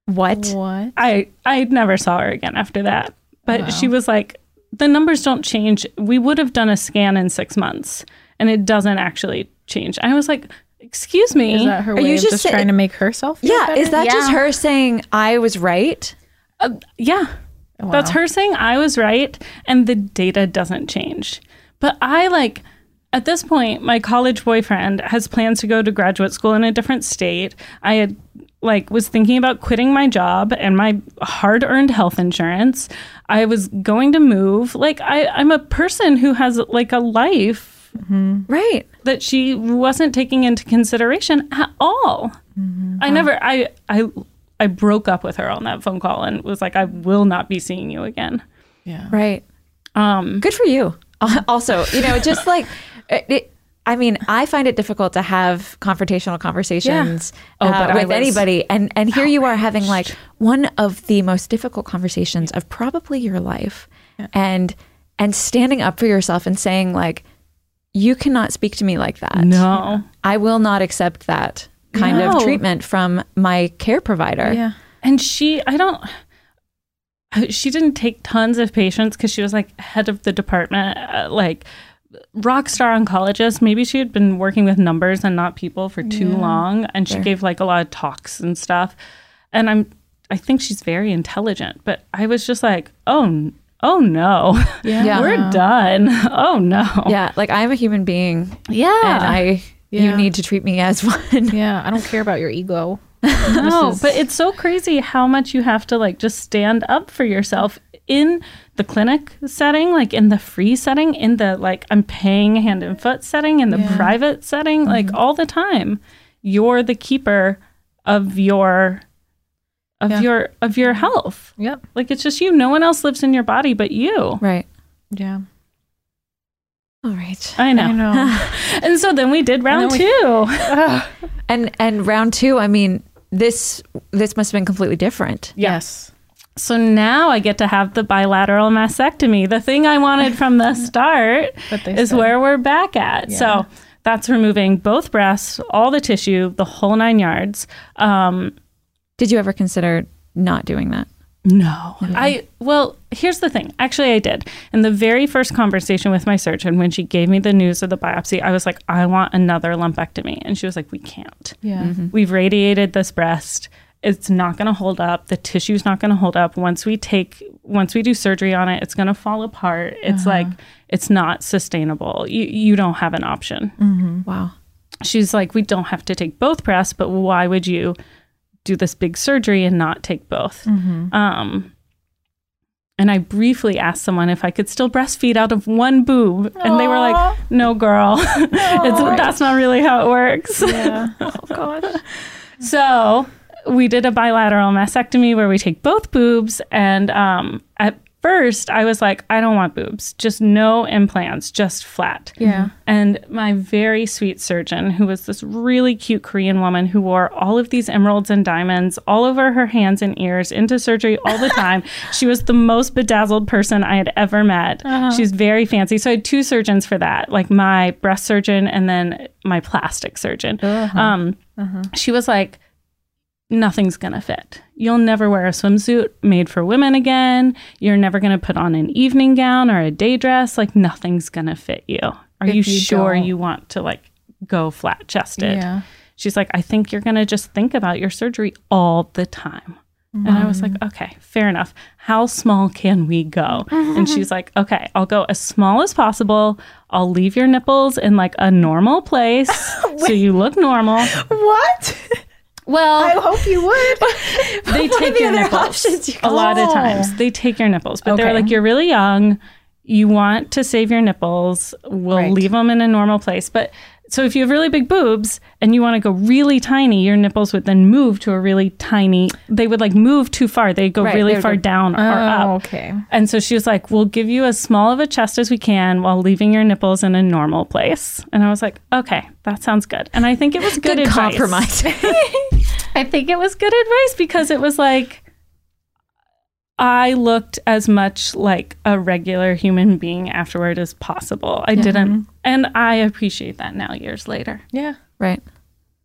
What? what? I I never saw her again after that. But she was like, the numbers don't change. We would have done a scan in six months, and it doesn't actually change. I was like, excuse me. Is that her Are way you of just just say- trying to make herself? Feel Yeah, better? is that just her saying I was right? Uh, yeah, that's her saying I was right, and the data doesn't change. But I like. At this point, my college boyfriend has plans to go to graduate school in a different state. I had like was thinking about quitting my job and my hard-earned health insurance. I was going to move. Like I, I'm a person who has like a life Right. That she wasn't taking into consideration at all. I never I I I broke up with her on that phone call and was like I will not be seeing you again. Yeah. Right. Um Good for you. Also, you know, just like, it, it- I mean, I find it difficult to have confrontational conversations Oh, uh, with anybody, and and here you are having like one of the most difficult conversations of probably your life, and and standing up for yourself and saying like, you cannot speak to me like that. no. I will not accept that kind No. of treatment from my care provider. Yeah. And she I don't she didn't take tons of patients because she was like head of the department uh, like rock star oncologist maybe she had been working with numbers and not people for too long and she gave like a lot of talks and stuff and i'm i think she's very intelligent but i was just like oh oh no Yeah. Yeah. we're done oh no Yeah, like I'm a human being, yeah and I Yeah. you need to treat me as one. Yeah. I don't care about your ego. No, is- but it's so crazy how much you have to like just stand up for yourself in the clinic setting, like in the free setting, in the like I'm paying hand and foot setting, in the private setting, like mm-hmm. all the time. You're the keeper of your of Yeah. your of your health. Yep. Like it's just you. No one else lives in your body but you. Right. Yeah. All right. I know. I know. And so then we did round then we- two. And and round two, I mean, this this must have been completely different. Yes. So now I get to have the bilateral mastectomy, the thing I wanted from the start. But they is said- where we're back at. Yeah. So that's removing both breasts, all the tissue, the whole nine yards. Um, Did you ever consider not doing that? no, I well, here's the thing. Actually, I did. In the very first conversation with my surgeon, when she gave me the news of the biopsy, I was like, I want another lumpectomy, and she was like, We can't. Yeah. Mm-hmm. We've radiated this breast. It's not going to hold up. The tissue's not going to hold up. Once we take, once we do surgery on it, it's going to fall apart. It's uh-huh. like it's not sustainable. You you don't have an option. Mm-hmm. Wow. she's like, we don't have to take both breasts, but why would you do this big surgery and not take both? Um, and I briefly asked someone if I could still breastfeed out of one boob, and they were like, "No, girl, it's, that's not really how it works." Yeah. oh gosh. So we did a bilateral mastectomy where we take both boobs. And um, at first, I was like, I don't want boobs, just no implants, just flat. Yeah. And my very sweet surgeon, who was this really cute Korean woman who wore all of these emeralds and diamonds all over her hands and ears into surgery all the time. she was the most bedazzled person I had ever met. Uh-huh. She's very fancy. So I had two surgeons for that, like my breast surgeon and then my plastic surgeon. Uh-huh. Um, uh-huh. She was like, nothing's gonna fit. You'll never wear a swimsuit made for women again. You're never gonna put on an evening gown or a day dress. Like nothing's gonna fit you. Are you, you sure don't. you want to like go flat chested? Yeah. She's like, I think you're gonna just think about your surgery all the time. And I was like, mm. okay, fair enough. How small can we go? And she's like, okay, I'll go as small as possible. I'll leave your nipples in like a normal place so you look normal. What? Well, I hope you would. they take your nipples you a lot of Oh. times. They take your nipples, but they're like, you're really young. You want to save your nipples. We'll Right. leave them in a normal place. But so if you have really big boobs and you want to go really tiny, your nipples would then move to a really tiny. They would like move too far. They go Right, really they far go- down or Oh, up. okay. And so she was like, "We'll give you as small of a chest as we can while leaving your nipples in a normal place." And I was like, "Okay, that sounds good." And I think it was good, Good advice. compromise. I think it was good advice because it was like I looked as much like a regular human being afterward as possible. I didn't, mm-hmm. and I appreciate that now years later. Yeah. Right.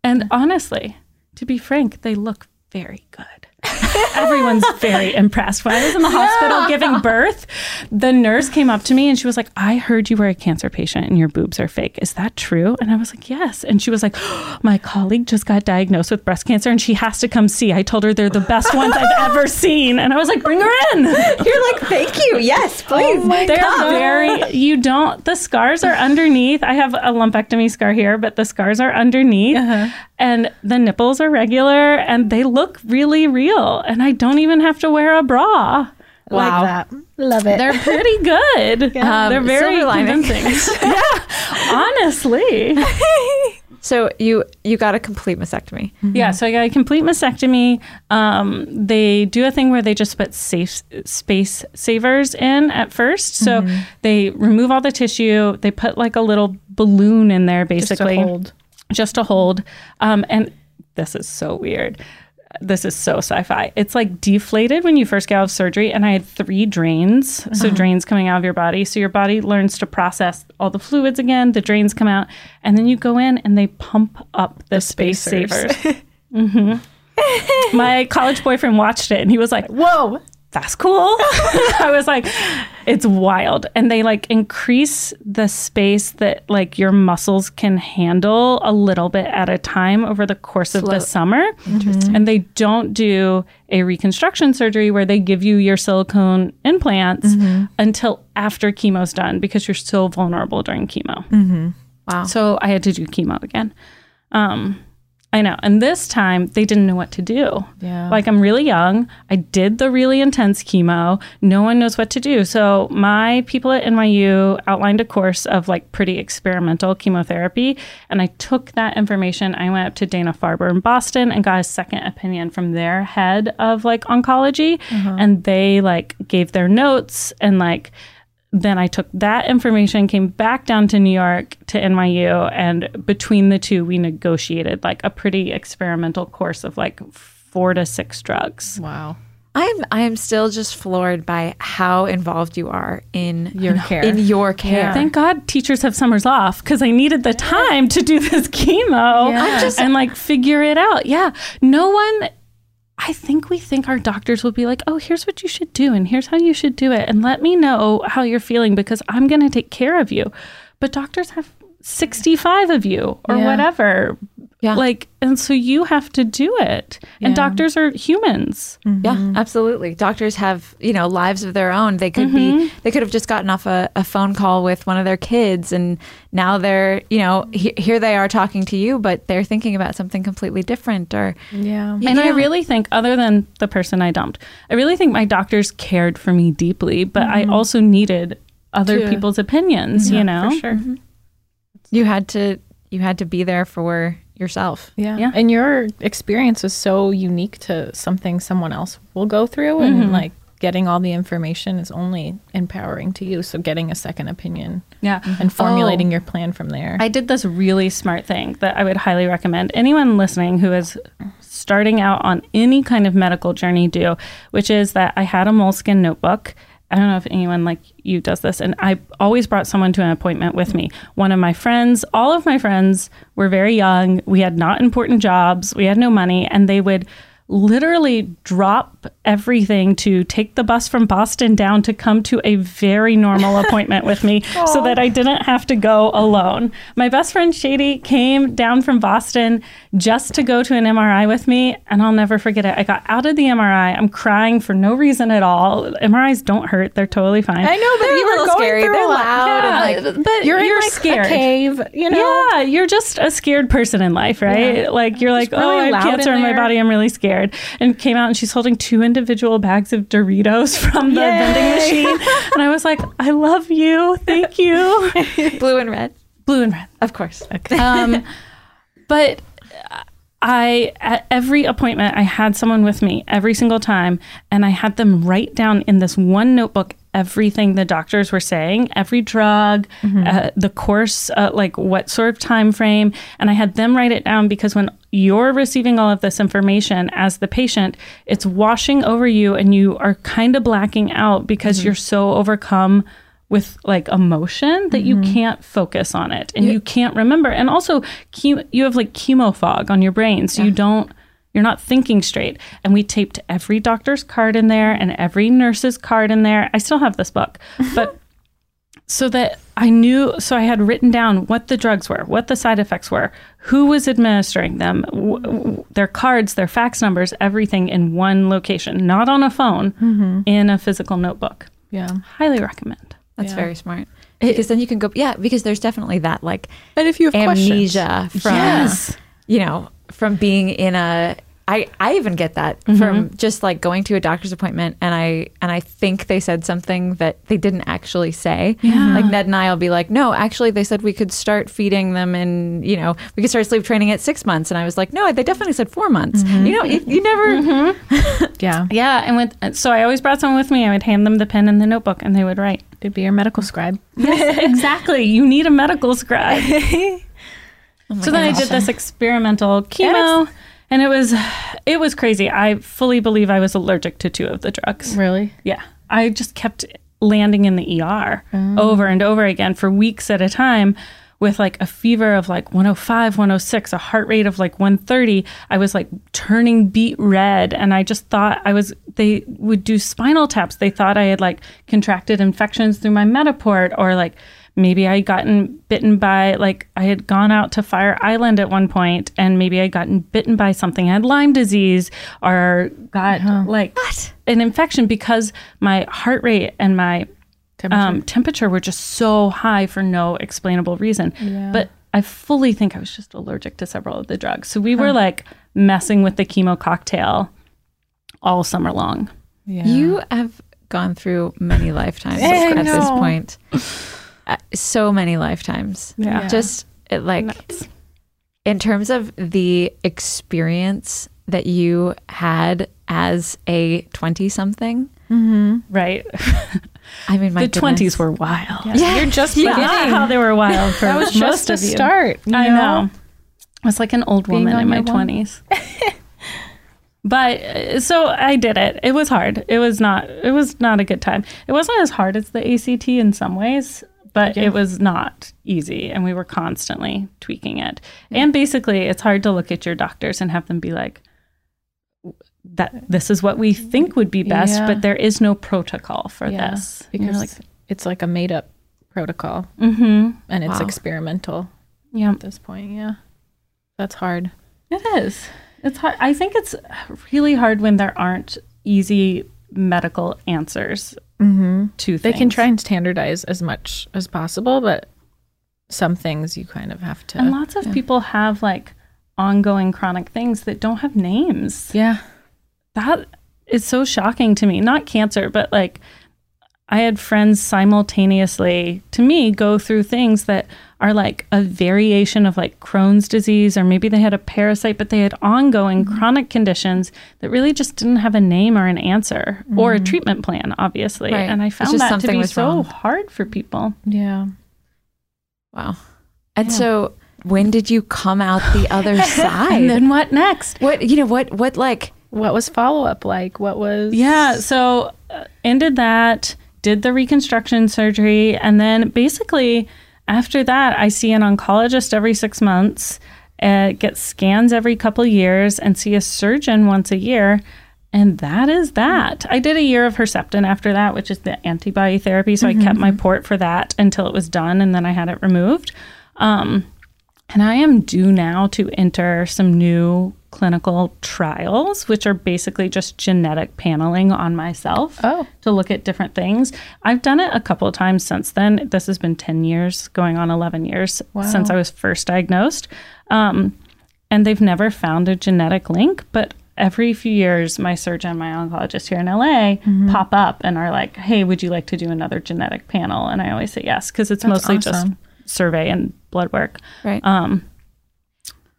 And honestly, to be frank, they look very good. Everyone's very impressed. When I was in the hospital giving birth, the nurse came up to me and she was like, I heard you were a cancer patient and your boobs are fake. Is that true? And I was like, Yes. And she was like, My colleague just got diagnosed with breast cancer and she has to come see. I told her they're the best ones I've ever seen. And I was like, Bring her in. You're like, thank you. Yes, oh please. They're very, you don't, the scars are underneath. I have a lumpectomy scar here, but the scars are underneath. Uh-huh. And the nipples are regular and they look really real. And I don't even have to wear a bra. Like that. Love it. They're pretty good. Um, They're very silver lining. convincing. yeah, honestly. So you you got a complete mastectomy. Yeah, so I got a complete mastectomy. Um, they do a thing where they just put safe space savers in at first. So they remove all the tissue. They put like a little balloon in there, Just to basically, hold. Just to hold. Um, and this is so weird. This is so sci-fi. It's like deflated when you first get out of surgery, and I had three drains. So drains coming out of your body. So your body learns to process all the fluids again. The drains come out, and then you go in and they pump up the, space spacers. savers. hmm My college boyfriend watched it, and he was like, Whoa. That's cool. I was like, it's wild. And they like increase the space that like your muscles can handle a little bit at a time over the course of the summer. And they don't do a reconstruction surgery where they give you your silicone implants until after chemo's done because you're still vulnerable during chemo. Wow. So I had to do chemo again. Um, I know. And this time they didn't know what to do. Yeah. Like I'm really young. I did the really intense chemo. No one knows what to do. So my people at NYU outlined a course of like pretty experimental chemotherapy. And I took that information. I went up to Dana Farber in Boston and got a second opinion from their head of like oncology. Uh-huh. And they like gave their notes and like then I took that information, came back down to New York to NYU, and between the two, we negotiated like a pretty experimental course of like four to six drugs. Wow. I'm I am still just floored by how involved you are in Your care. In your care. Thank God teachers have summers off because I needed the time to do this chemo Yeah. and like figure it out. Yeah. No one, I think we think our doctors will be like, oh, here's what you should do and here's how you should do it. And let me know how you're feeling because I'm going to take care of you. But doctors have 65 of you or Yeah. whatever. Yeah. Like, and so you have to do it. And doctors are humans. Yeah, absolutely. Doctors have, you know, lives of their own. They could be, mm-hmm. they could have just gotten off a, a phone call with one of their kids and now they're, you know, he, here they are talking to you, but they're thinking about something completely different or, Yeah. And I really think, other than the person I dumped, I really think my doctors cared for me deeply, but I mm-hmm. also needed other To- people's opinions, you know? For sure. Mm-hmm. you had to, you had to be there for yourself. Yeah. Yeah. And your experience was so unique to something someone else will go through. And mm-hmm. like getting all the information is only empowering to you. So getting a second opinion Yeah. and formulating oh. your plan from there. I did this really smart thing that I would highly recommend anyone listening who is starting out on any kind of medical journey do, which is that I had a moleskin notebook. I don't know if anyone like you does this, and I always brought someone to an appointment with me. One of my friends, all of my friends were very young. We had not important jobs. We had no money, and they would literally drop everything to take the bus from Boston down to come to a very normal appointment with me so that I didn't have to go alone. My best friend Shady came down from Boston just to go to an MRI with me, and I'll never forget it. I got out of the MRI. I'm crying for no reason at all. MRIs don't hurt, they're totally fine. I know, but They're a you were little going scary. through They're a lot. loud like, but you're, you're in like scared. a cave, you know? Yeah, you're just a scared person in life, right? Like you're like, really oh, I have cancer in in, my body. I'm really scared. And came out and she's holding two individual bags of Doritos from the vending machine. And I was like, I love you. Thank you. Blue and red. Blue and red. Of course. Um, but I at every appointment I had someone with me every single time, and I had them write down in this one notebook everything the doctors were saying, every drug, uh, the course, uh, like what sort of time frame, and I had them write it down because when you're receiving all of this information as the patient, it's washing over you, and you are kind of blacking out because you're so overcome with like emotion that you can't focus on it and you can't remember. And also, you have like chemo fog on your brain, so you don't you're not thinking straight. And we taped every doctor's card in there and every nurse's card in there. I still have this book, but so that I knew, so I had written down what the drugs were, what the side effects were, who was administering them, w- w- their cards, their fax numbers, everything in one location, not on a phone, mm-hmm. in a physical notebook. Yeah. Highly recommend. That's Yeah. very smart. Because then you can go, yeah, because there's definitely that like And if you have questions. amnesia from, you know, from being in a, I, I even get that from mm-hmm. just like going to a doctor's appointment and I and I think they said something that they didn't actually say. Yeah. Like Ned and I'll be like, no, actually they said we could start feeding them and you know we could start sleep training at six months and I was like, no, they definitely said four months. Mm-hmm. You know, you, you never. Mm-hmm. Yeah. Yeah, and with so I always brought someone with me. I would hand them the pen and the notebook, and they would write. It'd be your medical scribe. Yes, exactly. You need a medical scribe. so then I did this experimental chemo, and it was it was crazy. I fully believe I was allergic to two of the drugs. Really? Yeah, I just kept landing in the ER over and over again for weeks at a time. With like a fever of like 105, 106, a heart rate of like 130, I was like turning beet red. And I just thought I was, they would do spinal taps. They thought I had like contracted infections through my Mediport or like maybe I had gotten bitten by like I had gone out to Fire Island at one point and maybe I had gotten bitten by something. I had Lyme disease or got like an infection because my heart rate and my Temperature. um, temperature were just so high for no explainable reason. But I fully think I was just allergic to several of the drugs. So we were like messing with the chemo cocktail all summer long. yeah. You have gone through many lifetimes I at this point. Uh, so many lifetimes. Yeah. Just it, like in terms of the experience that you had as a 20 something. Right. I mean, my the 20s were wild. Yeah. You're just Yeah. beginning. How they were wild for that was most just a of you. start. you I know. I was like an old Being woman in my one- 20s. but uh, so I did it. It was hard. It was not it was not a good time. It wasn't as hard as the ACT in some ways, but it was not easy and we were constantly tweaking it. And basically, it's hard to look at your doctors and have them be like that this is what we think would be best, Yeah. but there is no protocol for Yeah, this. because like, it's like a made up protocol mhm. and it's Wow. experimental Yeah. at this point. Yeah. That's hard. It is. It's hard. I think it's really hard when there aren't easy medical answers Mm-hmm. to They can try and standardize as much as possible, but some things you kind of have to. And lots of people have like ongoing chronic things that don't have names. yeah. That is so shocking to me. Not cancer, but like I had friends simultaneously to me go through things that are like a variation of like Crohn's disease, or maybe they had a parasite, but they had ongoing chronic conditions that really just didn't have a name or an answer or a treatment plan, obviously. Right. And I found that to be so wrong. hard for people. Yeah. Wow. And so when did you come out the other side? And then what next? what, you know, what, what like, What was follow up like? What was. Yeah, so uh, ended that, did the reconstruction surgery, and then basically after that, I see an oncologist every six months, uh, get scans every couple years, and see a surgeon once a year. And that is that. I did a year of Herceptin after that, which is the antibody therapy. So I kept my port for that until it was done, and then I had it removed. Um, and I am due now to enter some new clinical trials, which are basically just genetic paneling on myself Oh. to look at different things. I've done it a couple of times since then. This has been 10 years, going on 11 years since I was first diagnosed. Um, and they've never found a genetic link, but every few years, my surgeon, my oncologist here in LA pop up and are like, hey, would you like to do another genetic panel? And I always say yes, because it's mostly awesome. just survey and blood work. right. Um,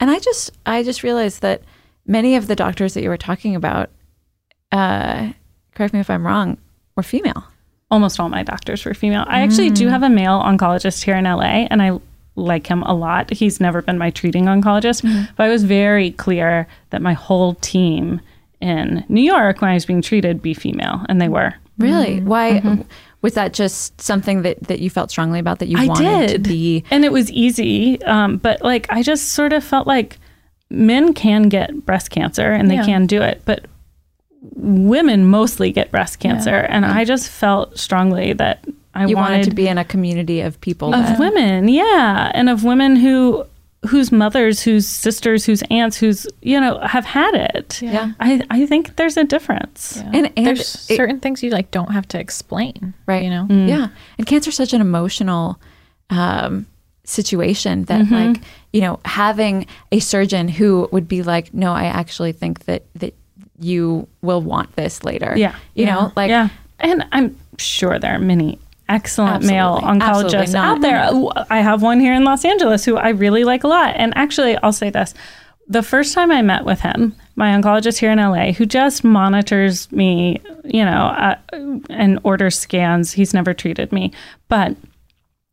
And I just I just realized that many of the doctors that you were talking about, uh, correct me if I'm wrong, were female. almost all my doctors were female. I actually do mm. have a male oncologist here in LA, and I like him a lot. He's never been my treating oncologist, mm-hmm. but I was very clear that my whole team in New York when I was being treated be female, and they were. Really? Mm-hmm. Why mm-hmm. Was that just something that, that you felt strongly about that you I wanted to be? and it was easy. Um, but like, I just sort of felt like men can get breast cancer and they Yeah. can do it, but women mostly get breast cancer. And I just felt strongly that I wanted, wanted, to be in a community of people of that women, yeah, and of women who whose mothers, whose sisters, whose aunts, whose you know have had it. Yeah. I I think there's a difference. and, and There's it- certain things you like don't have to explain, right You know, yeah and cancer's such an emotional um, situation that Mm-hmm. like you know having a surgeon who would be like no i actually think that that you will want this later Yeah. you know like yeah, and I'm sure there are many excellent male Absolutely. Absolutely oncologists out there. I have one here in Los Angeles who I really like a lot. And actually, I'll say this: the first time I met with him, my oncologist here in LA, who just monitors me, you know, uh, and orders scans. He's never treated me, but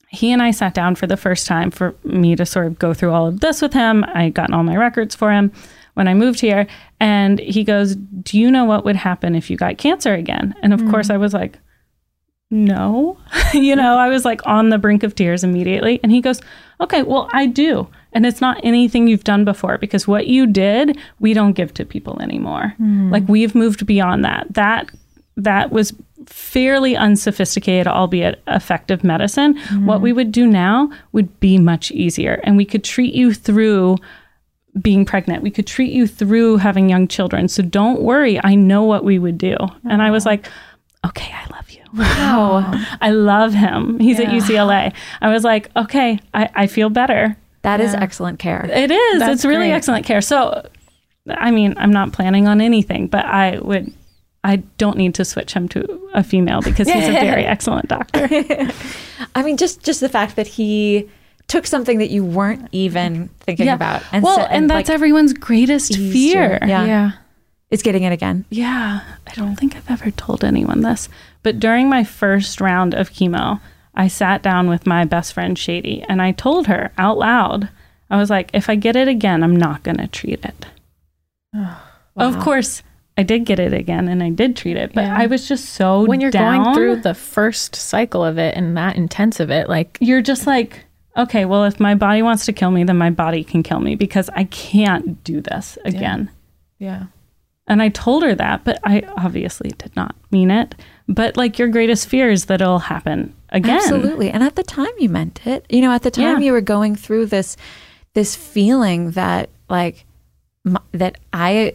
he and I sat down for the first time for me to sort of go through all of this with him. I gotten all my records for him when I moved here. And he goes, Do you know what would happen if you got cancer again? And of course, I was like, No. you know, I was like on the brink of tears immediately. And he goes, Okay, well, I do. And it's not anything you've done before because what you did, we don't give to people anymore. Hmm. Like we've moved beyond that. That that was fairly unsophisticated, albeit effective medicine. Hmm. What we would do now would be much easier. And we could treat you through being pregnant. We could treat you through having young children. So don't worry. I know what we would do. And I was like, okay, I love Wow. I love him. He's at UCLA. I was like, okay, I, I feel better. that is excellent care It is. That's it's really great. excellent care. So, I mean, I'm not planning on anything, but I would. I don't need to switch him to a female because he's a very excellent doctor. i mean just just the fact that he took something that you weren't even thinking about and well, said- and that's like, everyone's greatest fear. Yeah. yeah. Is getting it again Yeah, I don't think I've ever told anyone this, but during my first round of chemo, I sat down with my best friend Shady and I told her out loud, I was like, if I get it again, I'm not going to treat it. Of course, I did get it again and I did treat it, but Yeah. I was just so When you're down, going through the first cycle of it and that intense of it, like you're just like, okay, well, if my body wants to kill me, then my body can kill me because I can't do this again. yeah, And I told her that, but I obviously did not mean it. But like your greatest fear is that it'll happen again. Absolutely. And at the time you meant it. You know, at the time Yeah. you were going through this this feeling that like m- that I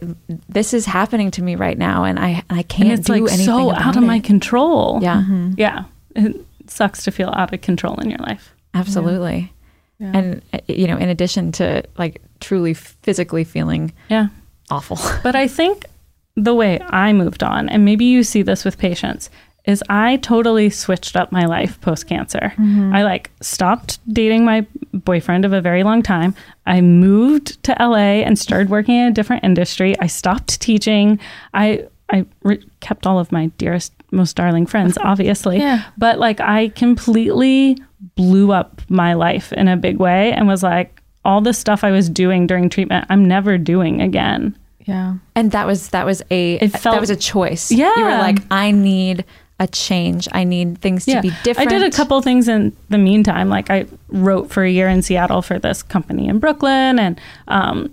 this is happening to me right now and I I can't And it's do like anything so about out of my control. Yeah. Yeah. It sucks to feel out of control in your life. Absolutely. And uh, you know, in addition to like truly physically feeling Yeah. Awful. But I think the way I moved on, and maybe you see this with patients, is I totally switched up my life post cancer. Mm-hmm. I like stopped dating my boyfriend of a very long time. I moved to LA and started working in a different industry. I stopped teaching. I I re- kept all of my dearest, most darling friends, obviously. Yeah. But like I completely blew up my life in a big way and was like, all the stuff I was doing during treatment, I'm never doing again. yeah. And that was that was a It felt- that was a choice. Yeah. You were like, I need a change. I need things to be different. I did a couple things in the meantime. Like I wrote for a year in Seattle for this company in Brooklyn, and um,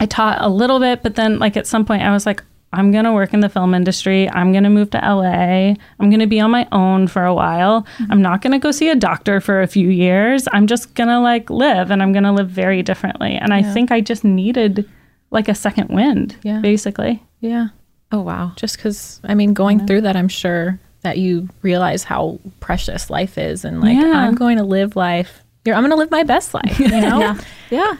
I taught a little bit. But then, like at some point, I was like, I'm gonna work in the film industry. I'm gonna move to LA. I'm gonna be on my own for a while. Mm-hmm. I'm not gonna go see a doctor for a few years. I'm just gonna like live, and I'm gonna live very differently. And I think I just needed like a second wind, Yeah. basically. Yeah. Oh wow. Just because, I mean, going through that, I'm sure that you realize how precious life is and like, Yeah. I'm going to live life. I'm going to live my best life, you know? Yeah.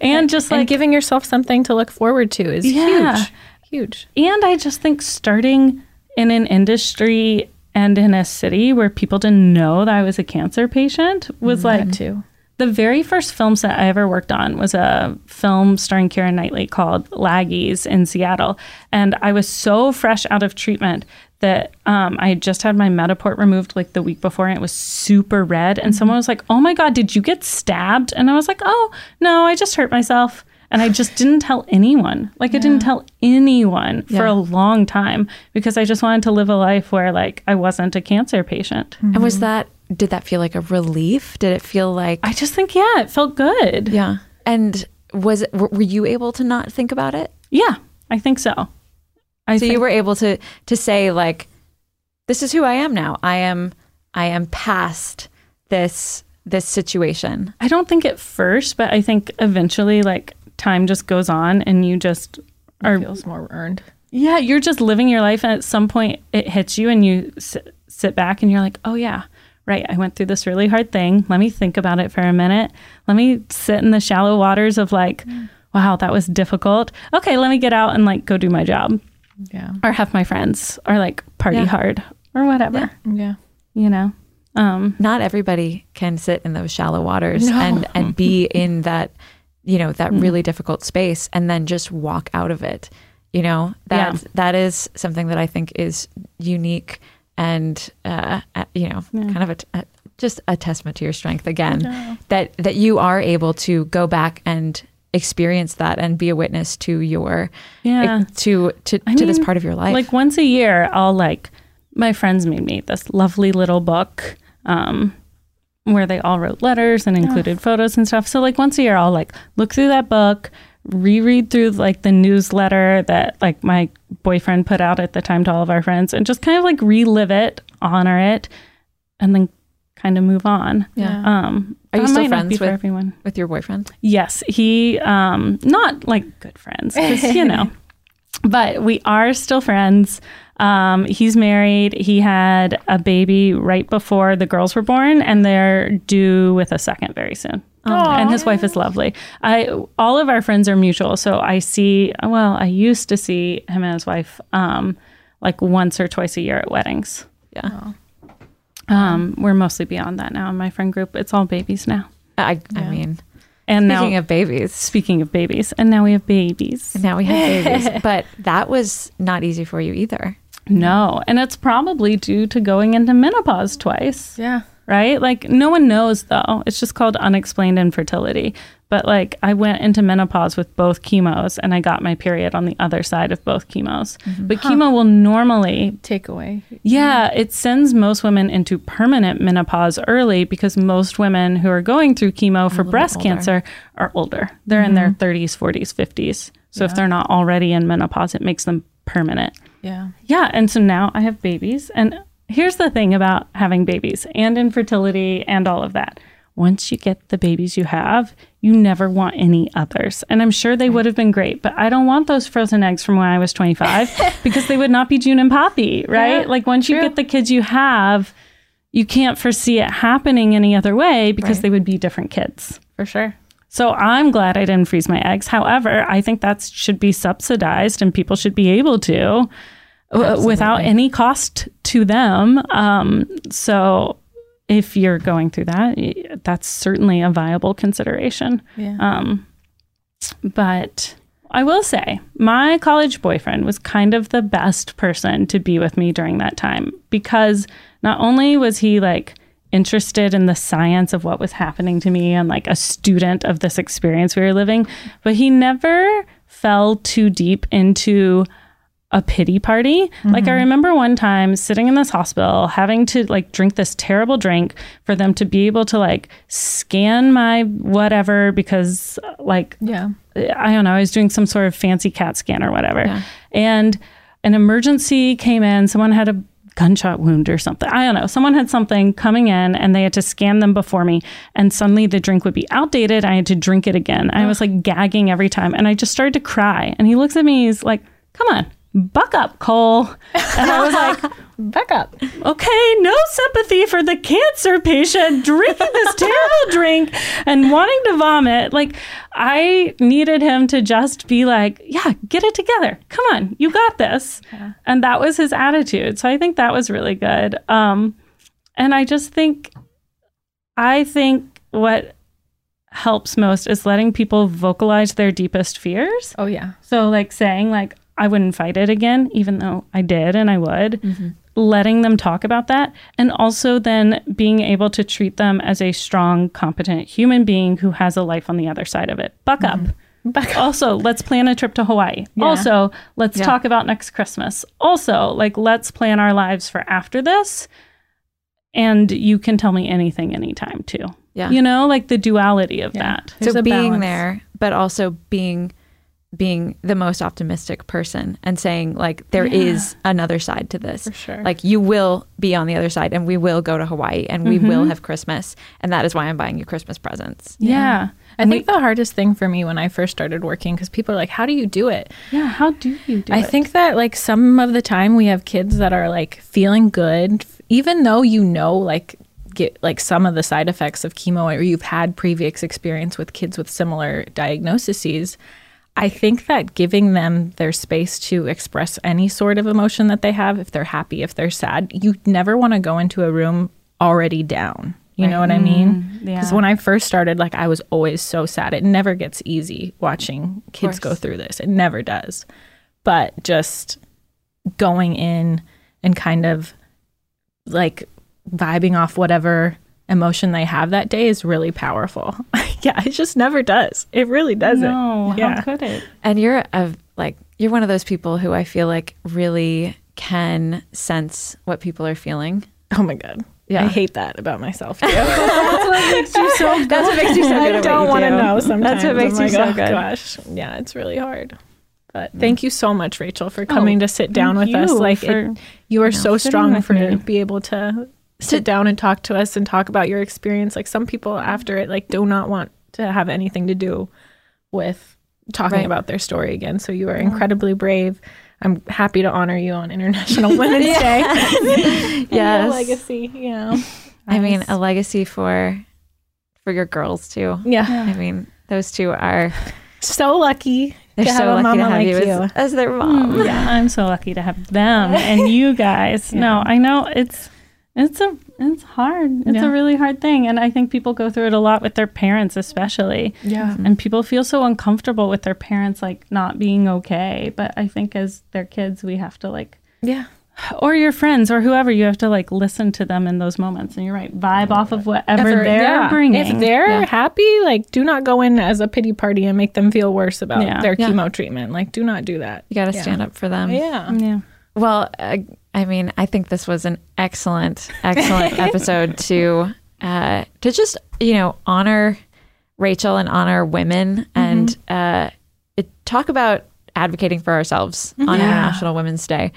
And just and like giving yourself something to look forward to is Yeah. huge. Huge. And I just think starting in an industry and in a city where people didn't know that I was a cancer patient was like too. the very first film set I ever worked on was a film starring Keira Knightley called Laggies in Seattle. And I was so fresh out of treatment that um, I had just had my Mediport removed like the week before and it was super red. And someone was like, Oh my God, did you get stabbed? And I was like, Oh, no, I just hurt myself. And I just didn't tell anyone. Like, I didn't tell anyone for a long time because I just wanted to live a life where, like, I wasn't a cancer patient. Mm-hmm. And was that did that feel like a relief? Did it feel like I just think, yeah, it felt good. yeah? And was it, were were you able to not think about it? Yeah, I think so. I So think, you were able to to say like, this is who I am now. I am I am past this this situation. I don't think at first, but I think eventually, like, time just goes on and you just are feels more earned. Yeah, you're just living your life, and at some point it hits you, and you sit, sit back and you're like, oh, yeah, right. I went through this really hard thing. Let me think about it for a minute. Let me sit in the shallow waters of like, wow, that was difficult. Okay, let me get out and like go do my job Yeah. or have my friends or like party Yeah. hard or whatever, Yeah. you know? Um, Not everybody can sit in those shallow waters and and be in that you know that really difficult space and then just walk out of it. You know that Yeah. that is something that I think is unique and uh, you know kind of a, a just a testament to your strength again that that you are able to go back and experience that and be a witness to your Yeah. to to I to this part of your life. Like once a year, I'll like my friends made me this lovely little book um, where they all wrote letters and included photos and stuff. So like once a year, I'll like look through that book, reread through like the newsletter that like my boyfriend put out at the time to all of our friends, and just kind of like relive it, honor it, and then kind of move on. Yeah. Um, Are you still friends with- everyone? with your boyfriend. Yes, he um not like good friends because you know. But we are still friends. Um, he's married. He had a baby right before the girls were born, and they're due with a second very soon. and his wife is lovely. I all of our friends are mutual, so I see. Well, I used to see him and his wife um, like once or twice a year at weddings. Yeah. Um, we're mostly beyond that now in my friend group. It's all babies now. I I mean, And speaking now, of babies, speaking of babies, and now we have babies. now we have babies, but that was not easy for you either. No, and it's probably due to going into menopause twice, Yeah. right? Like no one knows though. It's just called unexplained infertility. But like I went into menopause with both chemos and I got my period on the other side of both chemos. Mm-hmm. But chemo will normally Take away. yeah, it sends most women into permanent menopause early because most women who are going through chemo for breast older. cancer are older. They're in their 30s, 40s, 50s. So if they're not already in menopause, it makes them permanent. Yeah. Yeah, and so now I have babies. And here's the thing about having babies and infertility and all of that. Once you get the babies you have, you never want any others. And I'm sure they would have been great, but I don't want those frozen eggs from when I was 25 because they would not be June and Poppy, right? Yeah, like once you get the kids you have, you can't foresee it happening any other way because Right. they would be different kids. For sure. So I'm glad I didn't freeze my eggs. However, I think that should be subsidized and people should be able to uh, without any cost to them. Um, so if you're going through that, that's certainly a viable consideration. Yeah. Um, but I will say, my college boyfriend was kind of the best person to be with me during that time because not only was he like interested in the science of what was happening to me and like a student of this experience we were living, but he never fell too deep into a pity party. Like I mm-hmm. remember one time sitting in this hospital having to like drink this terrible drink for them to be able to like scan my whatever because like Yeah. I don't know, I was doing some sort of fancy CAT scan or whatever. And an emergency came in, someone had a gunshot wound or something. I don't know. Someone had something coming in and they had to scan them before me. And suddenly the drink would be outdated. I had to drink it again. I was like gagging every time. And I just started to cry. And he looks at me, he's like, come on, buck up, Cole. And I was like, Back up. okay, no sympathy for the cancer patient drinking this terrible drink and wanting to vomit. Like, I needed him to just be like, yeah, get it together. Come on, you got this. And that was his attitude. So I think that was really good. Um, and I just think, I think what helps most is letting people vocalize their deepest fears. Oh yeah. So, like saying, like, I wouldn't fight it again, even though I did and I would. Mm-hmm. Letting them talk about that. And also then being able to treat them as a strong, competent human being who has a life on the other side of it. Buck up. Back Also, let's plan a trip to Hawaii. Also, let's Yeah. talk about next Christmas. Also, like, let's plan our lives for after this. And you can tell me anything anytime, too. Yeah. You know, like the duality of Yeah. that. There's so being balance. there, but also being being the most optimistic person and saying like there is another side to this. For sure. Like you will be on the other side and we will go to Hawaii and we will mm-hmm. have Christmas and that is why I'm buying you Christmas presents. Yeah. I think the hardest thing for me when I first started working, because people are like, "How do you do it?" Yeah. How do you do I it? I think that like some of the time we have kids that are like feeling good, even though you know like get like some of the side effects of chemo or you've had previous experience with kids with similar diagnoses. I think that giving them their space to express any sort of emotion that they have, if they're happy, if they're sad, you never want to go into a room already down. You know what I mean? Because yeah. when I first started, like I was always so sad. It never gets easy watching kids go through this. It never does. But just going in and kind of like vibing off whatever emotion they have that day is really powerful. yeah, it just never does. It really doesn't. No, Yeah. how could it? And you're a like you're one of those people who I feel like really can sense what people are feeling. Oh my god. Yeah. I hate that about myself too. That's what makes you so good. That's what makes you so good. I don't want to do. know sometimes. That's what makes oh I'm you like, so oh, good. Gosh, yeah, it's really hard. But mm. thank you so much, Rachel, for coming oh, to sit down thank with us. Like for, it, you are so strong for me. to be able to sit down and talk to us and talk about your experience. Like some people after it, like do not want to have anything to do with talking Right. about their story again. So you are incredibly brave. I'm happy to honor you on International Women's Day. And your Yes. legacy. You know. I mean, a legacy for for your girls too. Yeah. I mean, those two are So lucky. they're to have so a lucky mama to have like you, you. As, as their mom. Mm. yeah, I'm so lucky to have them and you guys. No, I know it's it's a it's hard. It's Yeah. a really hard thing, and I think people go through it a lot with their parents, especially. Yeah. And people feel so uncomfortable with their parents like not being okay. But I think as their kids, we have to like Yeah. or your friends or whoever you have to like listen to them in those moments and you're right vibe off of whatever Ever- they're yeah. bringing If they're Yeah. happy, like do not go in as a pity party and make them feel worse about Yeah. their Yeah. chemo treatment. Like do not do that. You got to Yeah. stand up for them. Yeah. yeah Well, uh, I mean, I think this was an excellent, excellent episode to uh, to just you know honor Rachel and honor women. And uh, it, talk about advocating for ourselves on International Women's Day.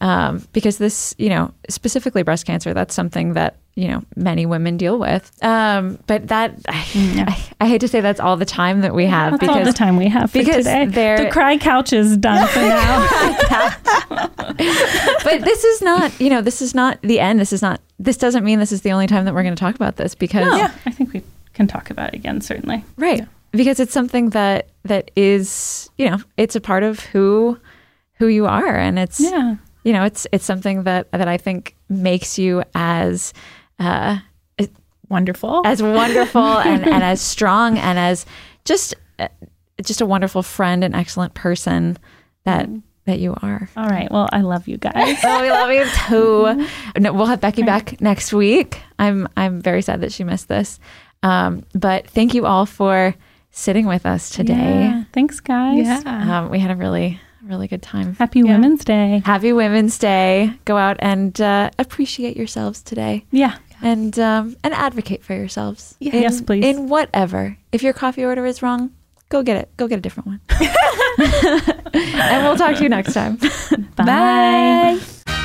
Um, because this you know specifically breast cancer that's something that you know many women deal with. Um, but that I, I, I hate to say that's all the time that we have that's because all the time we have for because today. The cry couch is done for now. But this is not, you know, this is not the end. This is not, this doesn't mean this is the only time that we're going to talk about this because, yeah. I think we can talk about it again certainly. Right. Because it's something that, that is, you know, it's a part of who, who you are. And it's, yeah you know, it's, it's something that, that I think makes you as, uh, Wonderful. as wonderful and, and as strong and as just, uh, just a wonderful friend and excellent person that, that you are. all right well i love you guys Oh, we love you too. No, we'll have Becky back next week. I'm I'm very sad that she missed this. Um, but thank you all for sitting with us today. Yeah. thanks guys yeah. Um, we had a really really good time. happy women's day Happy Women's Day. Go out and uh, appreciate yourselves today, yeah and um, and advocate for yourselves. In- Yes, please. In whatever. If your coffee order is wrong, go get it. Go get a different one. and we'll talk to you next time. bye. Bye.